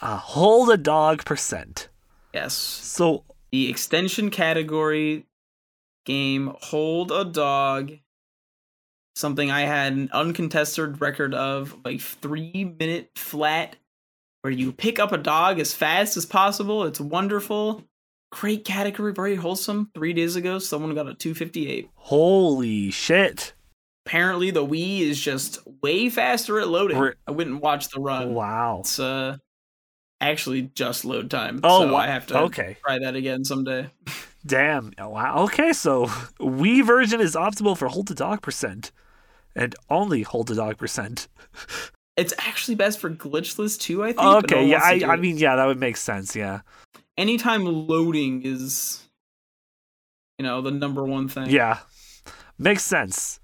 uh, hold a dog percent. Yes. So The extension category game, Hold a Dog. Something I had an uncontested record of, like three minute flat, where you pick up a dog as fast as possible. It's wonderful. Great category, very wholesome. Three days ago, someone got a 258. holy shit! Apparently, the Wii is just way faster at loading. Re- I wouldn't watch the run. Wow. It's uh, actually just load time. Oh, so I have to okay. try that again someday. Damn. Oh, Wow. Okay, so Wii version is optimal for hold a dog percent, and only hold a dog percent. It's actually best for glitchless too, I think. Okay. Yeah. I. I mean, yeah, that would make sense. Yeah. anytime loading is, you know, the number one thing. Yeah. Makes sense.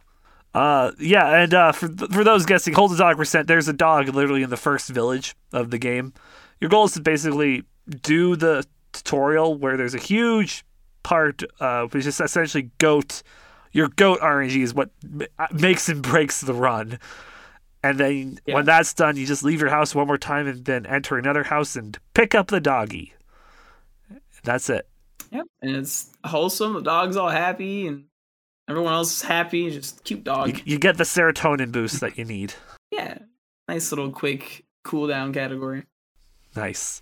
Uh, yeah, and uh, for th- for those guessing, hold a dog percent. There's a dog literally in the first village of the game. Your goal is to basically do the tutorial where there's a huge part, uh, which is essentially goat. Your goat RNG is what makes and breaks the run. And then Yeah. when that's done, you just leave your house one more time and then enter another house and pick up the doggy. That's it. Yep. And it's wholesome. The dog's all happy, and everyone else is happy. Just cute dog. You, you get the serotonin boost that you need. yeah. Nice little quick cool down category. Nice.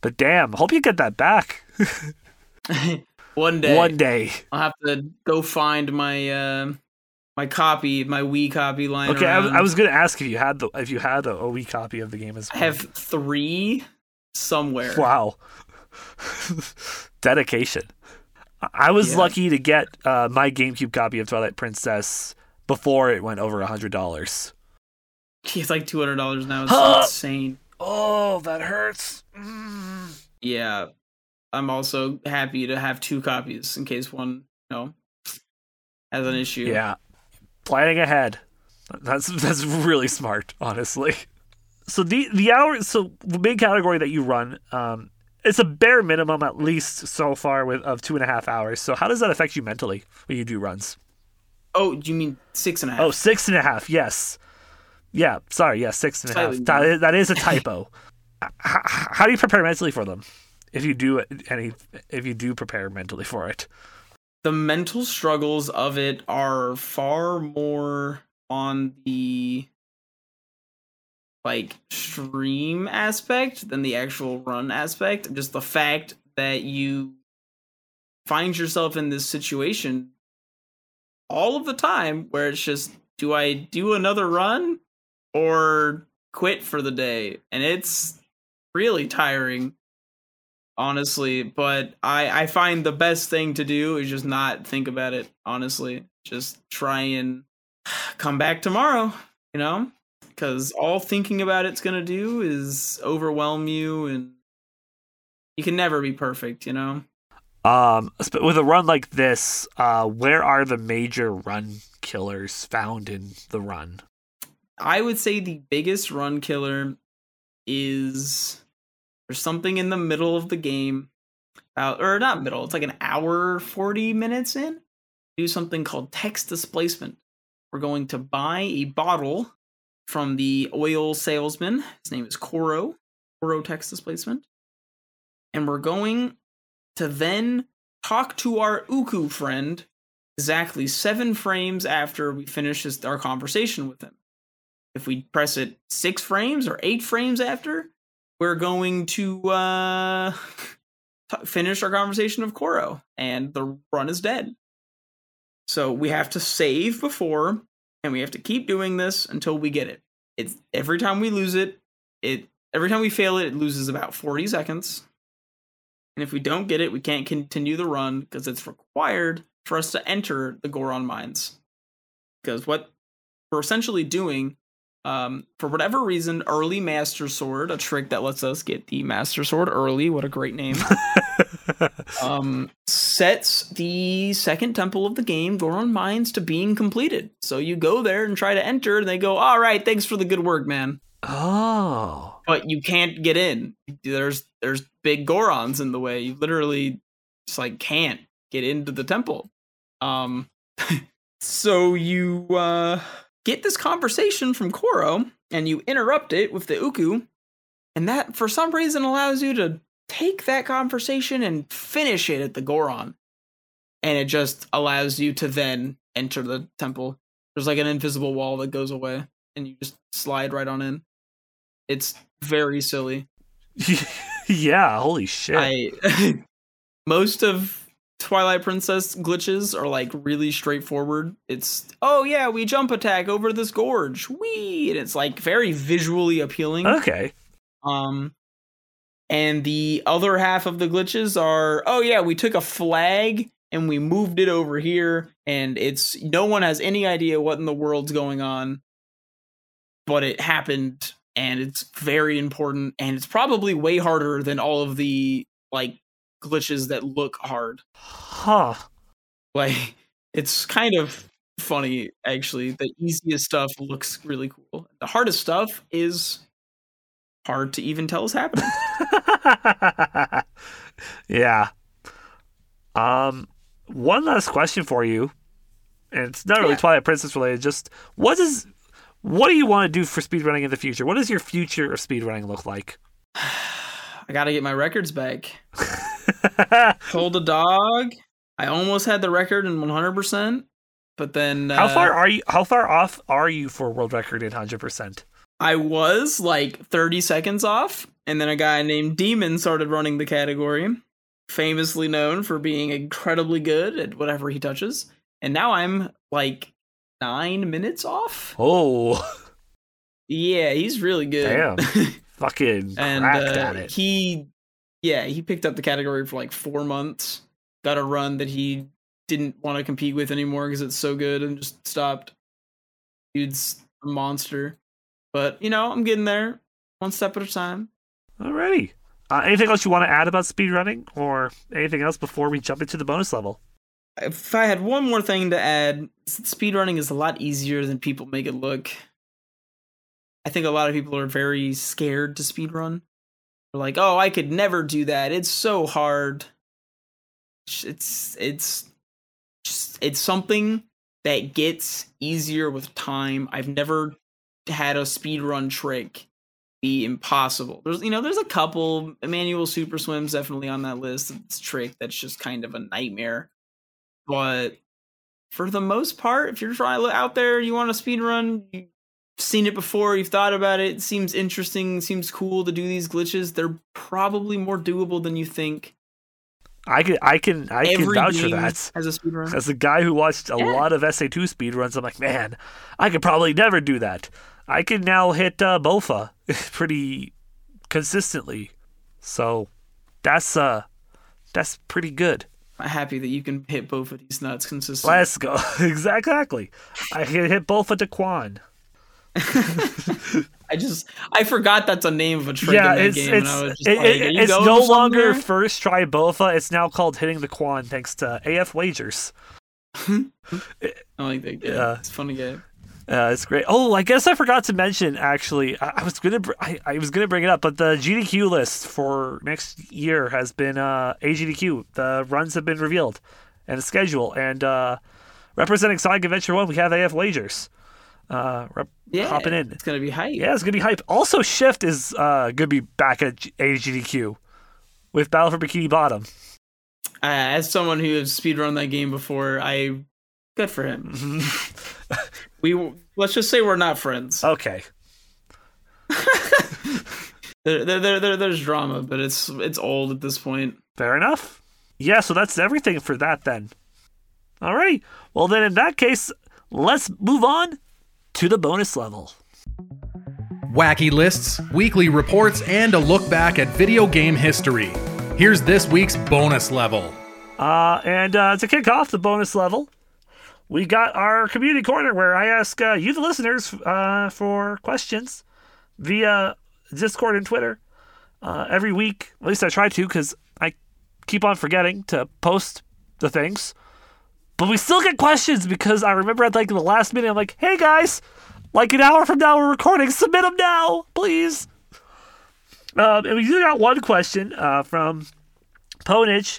But damn, hope you get that back one day. one day. I'll have to go find my uh, my copy, my Wii copy line. Okay, I was. I was gonna ask if you had the if you had a, a Wii copy of the game as well. I have three somewhere. Wow. Dedication. I- I was Yeah. lucky to get uh, my GameCube copy of Twilight Princess before it went over a hundred dollars. It's like two hundred dollars now. It's Huh. insane. Oh, that hurts. Mm. Yeah. I'm also happy to have two copies in case one, you know, has an issue. Yeah, planning ahead. That's that's really smart, honestly. So the the hour, so the big category that you run, um, it's a bare minimum at least so far with of two and a half hours. So how does that affect you mentally when you do runs? Oh, do you mean six and a half? Oh, six and a half. Yes. Yeah. Sorry. Yeah, six and a half. That is, that is a typo. H- h- how do you prepare mentally for them? If you do any, if you do prepare mentally for it. the mental struggles of it are far more on the like stream aspect than the actual run aspect. Just the fact that you find yourself in this situation all of the time where it's just do i do another run or quit for the day? And it's really tiring honestly but i i find the best thing to do is just not think about it honestly. Just try and come back tomorrow you know? Because all thinking about it's gonna do is overwhelm you and you can never be perfect you know? Um, with a run like this, uh, where are the major run killers found in the run? i would say the biggest run killer is there's something in the middle of the game uh, or not middle it's like an hour 40 minutes in do something called text displacement. We're going to buy a bottle from the oil salesman. His name is Coro Coro text displacement. And we're going to then talk to our Ooccoo friend exactly seven frames after we finish our conversation with him. If we press it six frames or eight frames after, we're going to uh, finish our conversation of Coro, and the run is dead. So we have to save before, and we have to keep doing this until we get it. It's every time we lose it, it every time we fail it, it loses about forty seconds. And if we don't get it, we can't continue the run because it's required for us to enter the Goron mines. Because what we're essentially doing Um, for whatever reason, early Master Sword, a trick that lets us get the Master Sword early. What a great name. um, sets the second temple of the game, Goron Mines, to being completed. So you go there and try to enter, and they go, "All right, thanks for the good work, man." Oh. But you can't get in. There's there's big Gorons in the way. You literally just like can't get into the temple. Um, so you uh get this conversation from Coro and you interrupt it with the Ooccoo, and that for some reason allows you to take that conversation and finish it at the Goron. And it just allows you to then enter the temple. There's like an invisible wall that goes away and you just slide right on in. It's very silly. yeah, holy shit. I most of Twilight Princess glitches are like really straightforward. It's oh yeah, we jump attack over this gorge. Wee and it's like very visually appealing. okay. Um and the other half of the glitches are oh yeah, we took a flag and we moved it over here and it's no one has any idea what in the world's going on. But it happened and it's very important and it's probably way harder than all of the like glitches that look hard. Huh. Like it's kind of funny actually. The easiest stuff looks really cool. The hardest stuff is hard to even tell is happening. yeah. Um, one last question for you, and it's not really Yeah. Twilight Princess related. Just what is, what do you want to do for speedrunning in the future? What does your future of speedrunning look like? I gotta get my records back. Hold a dog. I almost had the record in 100%, but then uh, how far are you? How far off are you for world record in hundred percent? I was like 30 seconds off, and then a guy named Demon started running the category, famously known for being incredibly good at whatever he touches. And now I'm like nine minutes off. Oh, Yeah, he's really good. Damn. fucking and cracked uh, at it. he, yeah, he picked up the category for like four months. Got a run that he didn't want to compete with anymore because it's so good, and just stopped. Dude's a monster. But you know, I'm getting there, one step at a time. Alrighty. Uh, anything else you want to add about speedrunning, or anything else before we jump into the bonus level? if I had one more thing to add, speedrunning is a lot easier than people make it look. I think a lot of people are very scared to speedrun. Like, "Oh, I could never do that. It's so hard." It's it's just it's something that gets easier with time. I've never had a speed run trick be impossible. There's you know, there's a couple Emmanuel Super Swims definitely on that list. It's trick that's just kind of a nightmare but for the most part, if you're trying out there, you want to speed run, seen it before, you've thought about it, it seems interesting, seems cool to do these glitches. They're probably more doable than you think. I can, I can, I can vouch for that. As a speed run. As a guy who watched a Yeah. lot of SA2 speedruns, I'm like, man, I could probably never do that. I can now hit uh, Bofa pretty consistently, so that's uh, that's pretty good. I'm happy that you can hit both of these nuts consistently. Let's go. exactly. I can hit Bofa to Quan. I just I forgot that's a name of a trick Yeah, in that it's game, it's and I was just it- like, it- it's no somewhere?" longer first try Bofa. It's now called hitting the Quan, thanks to AF Wagers. I like that game. Yeah. It's a funny game. Uh, it's great. Oh, I guess I forgot to mention. Actually, I, I was gonna, br- I, I was gonna bring it up, but the GDQ list for next year has been uh, AGDQ. The runs have been revealed, and the schedule. And uh, representing Sonic Adventure One, we have AF Wagers. Uh, rep- Yeah, hopping in. It's gonna be hype. Yeah, it's gonna be hype. Also, Shift is uh, gonna be back at AGDQ with Battle for Bikini Bottom. Uh, as someone who has speedrun that game before, I good for him. we let's just say we're not friends. okay. There, there, there, there- there's drama, but it's it's old at this point. Fair enough. Yeah, so that's everything for that then. Alrighty. Well, then in that case, let's move on to the bonus level. Wacky lists, weekly reports, and a look back at video game history. Here's this week's bonus level. Uh, and uh, to kick off the bonus level, we got our community corner where I ask uh, you, the listeners, uh, for questions via Discord and Twitter uh, every week. At least I try to because I keep on forgetting to post the things. But we still get questions because I remember at like the last minute, I'm like, hey guys, like an hour from now we're recording. Submit them now, please. Um, and we do got one question uh, from Ponage,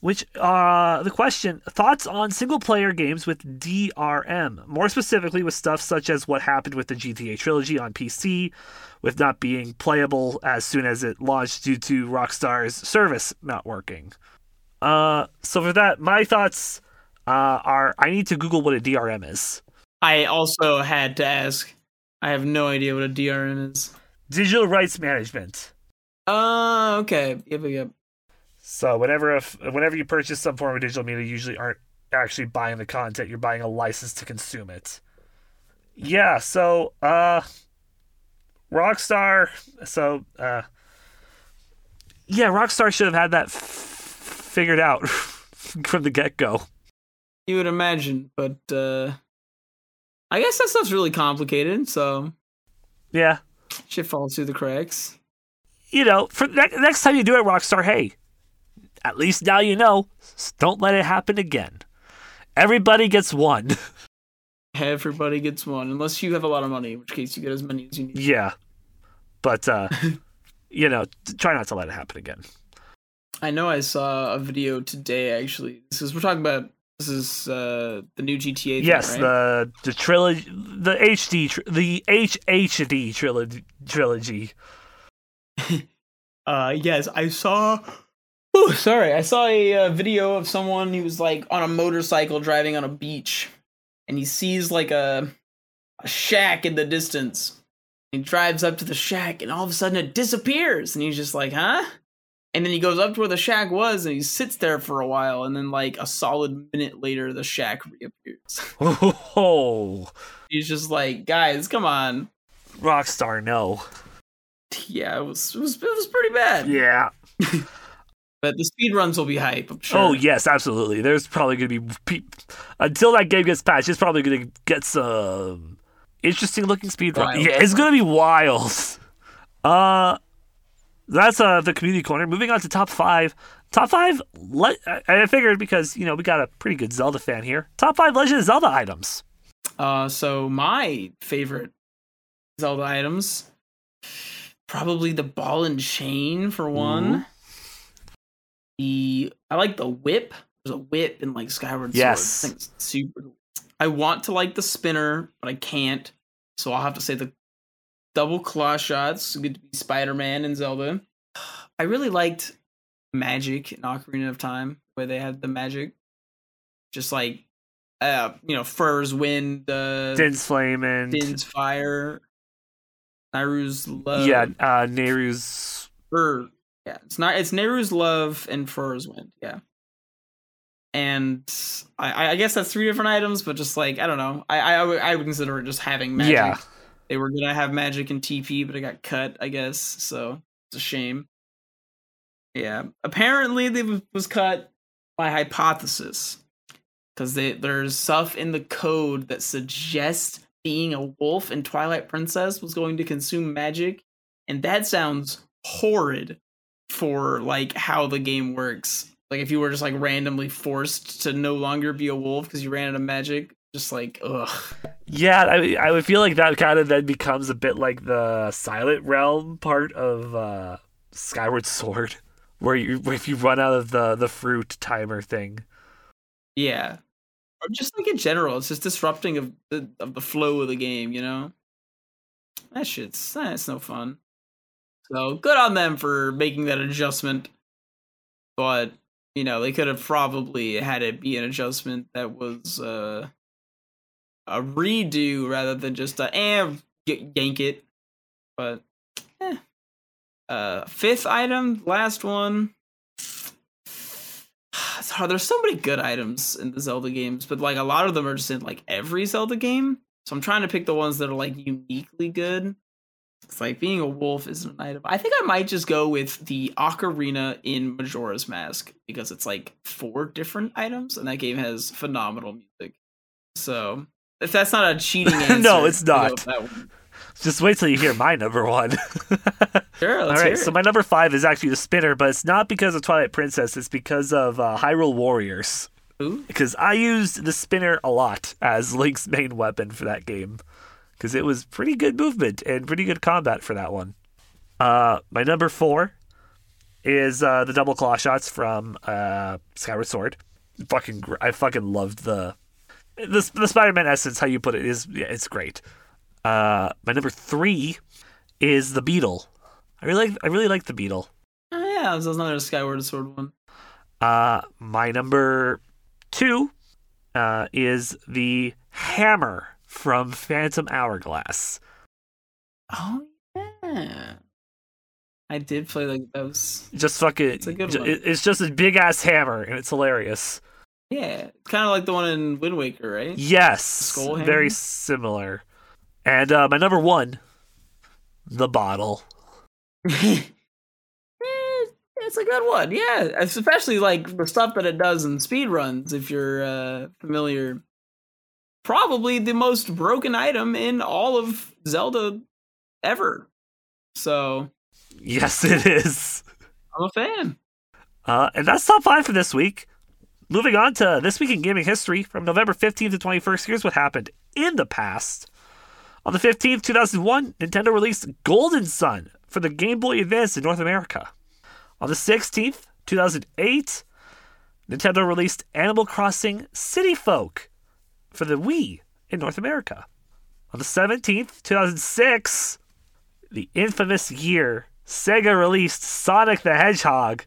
which uh, the question thoughts on single player games with DRM, more specifically with stuff such as what happened with the GTA trilogy on PC, with not being playable as soon as it launched due to Rockstar's service not working. Uh, so for that, my thoughts uh, are I need to Google what a DRM is. I also had to ask. I have no idea what a DRM is. Digital rights management. Uh, okay. Yep, yep. So whenever if whenever you purchase some form of digital media, you usually aren't actually buying the content. You're buying a license to consume it. Yeah. So uh, Rockstar. So uh, yeah, Rockstar should have had that f- figured out from the get go. You would imagine, but uh, I guess that stuff's really complicated. So Yeah. shit falls through the cracks. You know, for ne- next time you do it, Rockstar, hey, at least now you know. Don't let it happen again. Everybody gets one. Everybody gets one, unless you have a lot of money, in which case you get as many as you need. yeah. But uh, you know, try not to let it happen again. I know I saw a video today. Actually, this is we're talking about. This is uh, the new GTA. thing, Yes, right? the the trilogy, the HD, the HHD trilogy. trilogy. Uh, yes, I saw. Oh, sorry, I saw a uh, video of someone who was like on a motorcycle driving on a beach, and he sees like a, a shack in the distance. He drives up to the shack, and all of a sudden it disappears, and he's just like, "Huh?" And then he goes up to where the shack was, and he sits there for a while, and then like a solid minute later, the shack reappears. Oh, he's just like, "Guys, come on." Rockstar, no. Yeah, it was it was it was pretty bad. Yeah. But the speed runs will be hype. I'm sure. Oh yes, absolutely. There's probably gonna be pe- until that game gets patched. It's probably gonna get some interesting looking speed run. Yeah, it's gonna be wild. Uh, that's uh the community corner. Moving on to top five. Top five. Le- I I figured because you know we got a pretty good Zelda fan here. Top five Legend of Zelda items. Uh, so my favorite Zelda items, probably the ball and chain for one. Ooh. The I like the whip. There's a whip in like Skyward Yes. Sword. It's super. I want to like the spinner, but I can't. So I'll have to say the double claw shots. Good to be Spider Man and Zelda. I really liked Magic in Ocarina of Time, where they had the magic, just like, uh, you know, Farore's wind, uh, Din's Flame and Din's fire, Nayru's love. yeah, uh, Nayru's. Fur. Yeah, it's not. It's Nayru's love and Farore's wind. Yeah. And I, I guess that's three different items, but just like I don't know, I I, would- I would consider it just having magic. Yeah. They were gonna have magic and TP, but it got cut. I guess so. It's a shame. Yeah, apparently they was cut by hypothesis because there's stuff in the code that suggests being a wolf in Twilight Princess was going to consume magic, and that sounds horrid for like how the game works. Like if you were just like randomly forced to no longer be a wolf because you ran out of magic, just like ugh. Yeah, I I would feel like that kind of then becomes a bit like the Silent Realm part of uh, Skyward Sword, where you if you run out of the the fruit timer thing. Yeah. Or just like in general, it's just disrupting of the of the flow of the game, you know? That shit's that's no fun. So good on them for making that adjustment. But, you know, they could have probably had it be an adjustment that was uh a redo rather than just a eh y- yank it. But eh. Uh fifth item, last one. It's hard. There's so many good items in the Zelda games, but like a lot of them are just in like every Zelda game. So I'm trying to pick the ones that are like uniquely good. It's like being a wolf isn't an item. I think I might just go with the ocarina in Majora's Mask because it's like four different items, and that game has phenomenal music. So if that's not a cheating answer, No, it's not. with that one. Just wait till you hear my number one. Sure, All right, so my number five is actually the spinner, but it's not because of Twilight Princess. It's because of uh, Hyrule Warriors. Ooh. Because I used the spinner a lot as Link's main weapon for that game. Because it was pretty good movement and pretty good combat for that one. Uh, my number four is uh, the double claw shots from uh, Skyward Sword. Fucking, gr- I fucking loved the the, the Spider-Man essence. How you put it is, yeah, it's great. Uh, my number three is the Beetle. I really like, I really like the Beetle. Oh yeah, this was another Skyward Sword one. Uh, my number two uh, is the hammer from Phantom Hourglass. Oh yeah, I did play like those. Just fucking, It's a good one. it- it's just a big ass hammer and it's hilarious. Yeah, it's kind of like the one in Wind Waker, right? Yes, very similar. And uh, my number one, the bottle. Eh, it's a good one. Yeah, especially like the stuff that it does in speed runs. If you're uh, familiar, probably the most broken item in all of Zelda ever. So Yes, it is. I'm a fan. Uh, and that's top five for this week. Moving on to this week in gaming history from November 15th to 21st. Here's what happened in the past. On the 15th, 2001, Nintendo released Golden Sun for the Game Boy Advance in North America. On the 16th, 2008, Nintendo released Animal Crossing City Folk for the Wii in North America. On the 17th, 2006, the infamous year, Sega released Sonic the Hedgehog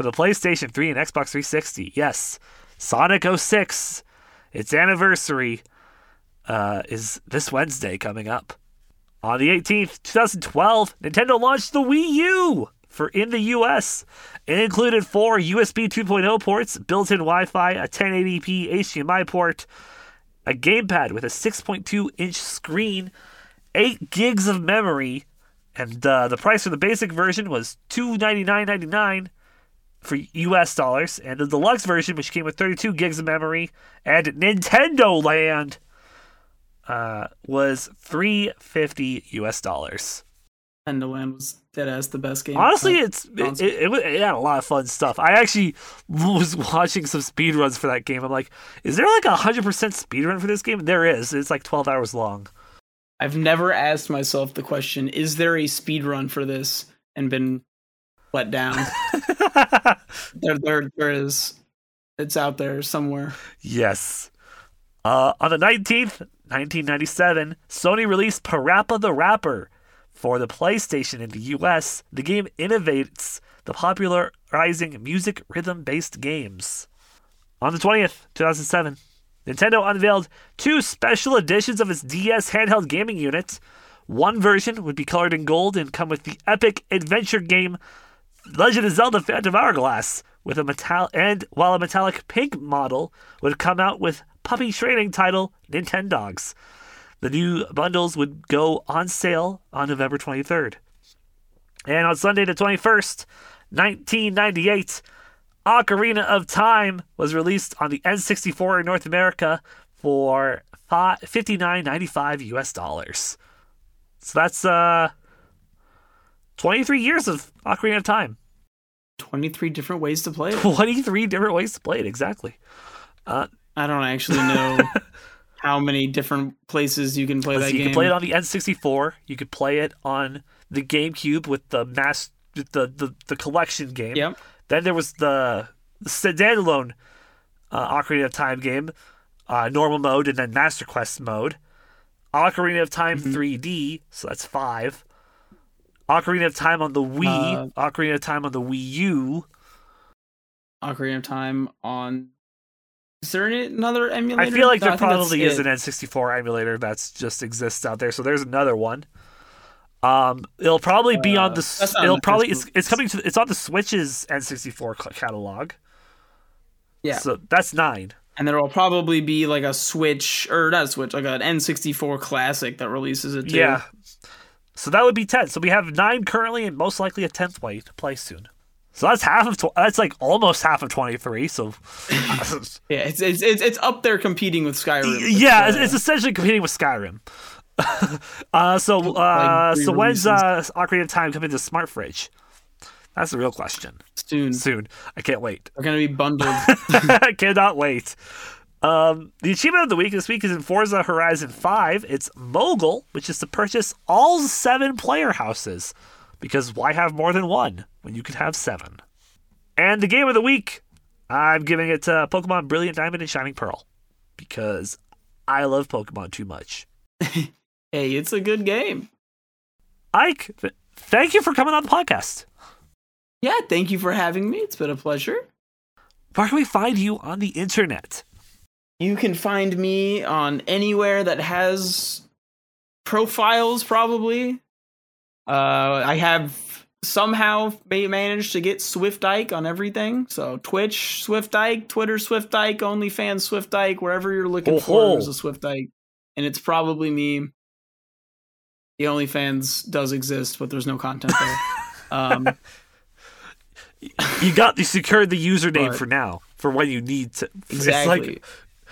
for the PlayStation 3 and Xbox 360. Yes, Sonic 06, its anniversary uh, is this Wednesday coming up. On the 18th, 2012, Nintendo launched the Wii U for in the US. It included four USB 2.0 ports, built-in Wi-Fi, a 1080p HDMI port, a gamepad with a 6.2 inch screen, 8 gigs of memory, and uh, the price for the basic version was $299.99 for US dollars, and the deluxe version, which came with 32 gigs of memory and Nintendo Land, uh, was 350 US dollars. Nintendo Land was dead ass the best game. Honestly, it's it, it, it, it had a lot of fun stuff. I actually was watching some speedruns for that game. I'm like, is there like a hundred percent speedrun for this game? There is. It's like 12 hours long. I've never asked myself the question: Is there a speed run for this? And been let down. there, there, there is. It's out there somewhere. Yes. Uh, on the 19th, 1997, Sony released Parappa the Rapper for the PlayStation in the US. The game innovates the popularizing music rhythm based games. On the 20th, 2007, Nintendo unveiled two special editions of its DS handheld gaming unit. One version would be colored in gold and come with the epic adventure game Legend of Zelda Phantom Hourglass with a metal and while a metallic pink model would come out with puppy training title Nintendogs. The new bundles would go on sale on November 23rd. And on Sunday the 21st, 1998, Ocarina of Time was released on the N64 in North America for 59.95 US dollars. So that's uh 23 years of Ocarina of Time. Twenty-three different ways to play it. 23 different ways to play it, exactly. I don't actually know how many different places you can play that see, you game. could play it on the N64. You could play it on the GameCube with the mass, with the, the, the collection game. Yep. Then there was the, the standalone uh, Ocarina of Time game, uh, normal mode, and then Master Quest mode. Ocarina of Time Mm-hmm. 3D, so that's five. Ocarina of Time on the Wii, Uh, Ocarina of Time on the Wii U. Ocarina of Time on. Is there any- another emulator? I feel like No, there probably is it. an N64 emulator that's just exists out there. So there's another one. Um, it'll probably be on Uh, the. s- that's not on It'll the probably it's, it's coming to it's on the Switch's N64 catalog. Yeah. So that's nine. and there will probably be like a Switch or not a Switch, like an N64 classic that releases it too. Yeah. So that would be ten. So we have nine currently, and most likely a tenth way to play soon. So that's half of tw- that's like almost half of 23. So Yeah, it's it's it's, up there competing with Skyrim. Yeah, it's, it's essentially competing with Skyrim. uh, so uh, so when's uh, Ocarina of Time coming to Smart Fridge? That's the real question. soon. Soon, I can't wait. They're gonna be bundled. I cannot wait. Um, the achievement of the week this week is in Forza Horizon 5. It's Mogul, which is to purchase all seven player houses. Because why have more than one when you could have seven? And the game of the week, I'm giving it to Pokemon Brilliant Diamond and Shining Pearl. Because I love Pokemon too much. hey, it's a good game. Ike, th- thank you for coming on the podcast. Yeah, thank you for having me. It's been a pleasure. Where can we find you on the internet? You can find me on anywhere that has profiles, probably. Uh, I have somehow managed to get Swift Ike on everything. So Twitch, Swift Ike, Twitter, Swift Ike, OnlyFans, Swift Ike, wherever you're looking Oh-ho. for, there's a Swift Ike. And it's probably me. The OnlyFans does exist, but there's no content there. um, You got you secured the username But- for now for what you need to. Exactly. like-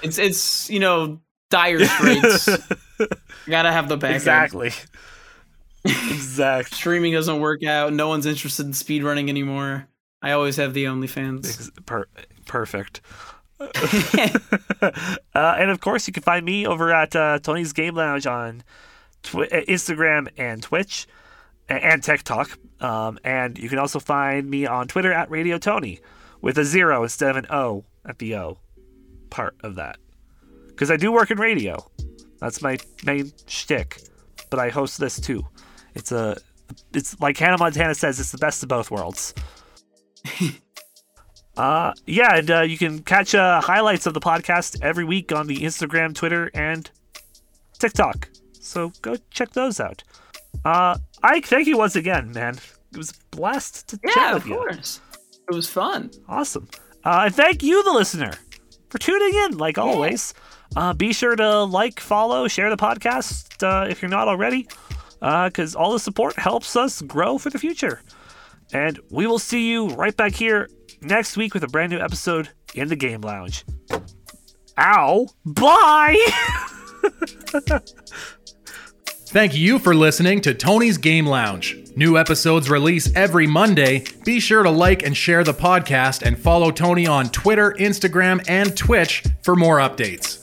it's it's you know dire straits. Gotta have the backup. exactly. exactly. streaming doesn't work out. No one's interested in speedrunning anymore. I always have the OnlyFans. Ex- Per- perfect. uh, and of course, you can find me over at uh, Tony's Game Lounge on Twi- uh, Instagram and Twitch and TikTok. Um, and you can also find me on Twitter at Radio Tony with a zero instead of an O at the O part of that. Because I do work in radio. That's my main shtick. But I host this too. It's a, it's like Hannah Montana says, it's the best of both worlds. Uh, yeah, and uh, you can catch uh, highlights of the podcast every week on the Instagram, Twitter, and TikTok. So go check those out. Uh, Ike, thank you once again, man. It was a blast to yeah, chat with you. course. It was fun. Awesome. Uh, and thank you, the listener, for tuning in, like always. Uh, be sure to like, follow, share the podcast uh, if you're not already, because all the support helps us grow for the future. And we will see you right back here next week with a brand new episode in the Game Lounge. Ow! Bye! Thank you for listening to Tony's Game Lounge. New episodes release every Monday. Be sure to like and share the podcast and follow Tony on Twitter, Instagram, and Twitch for more updates.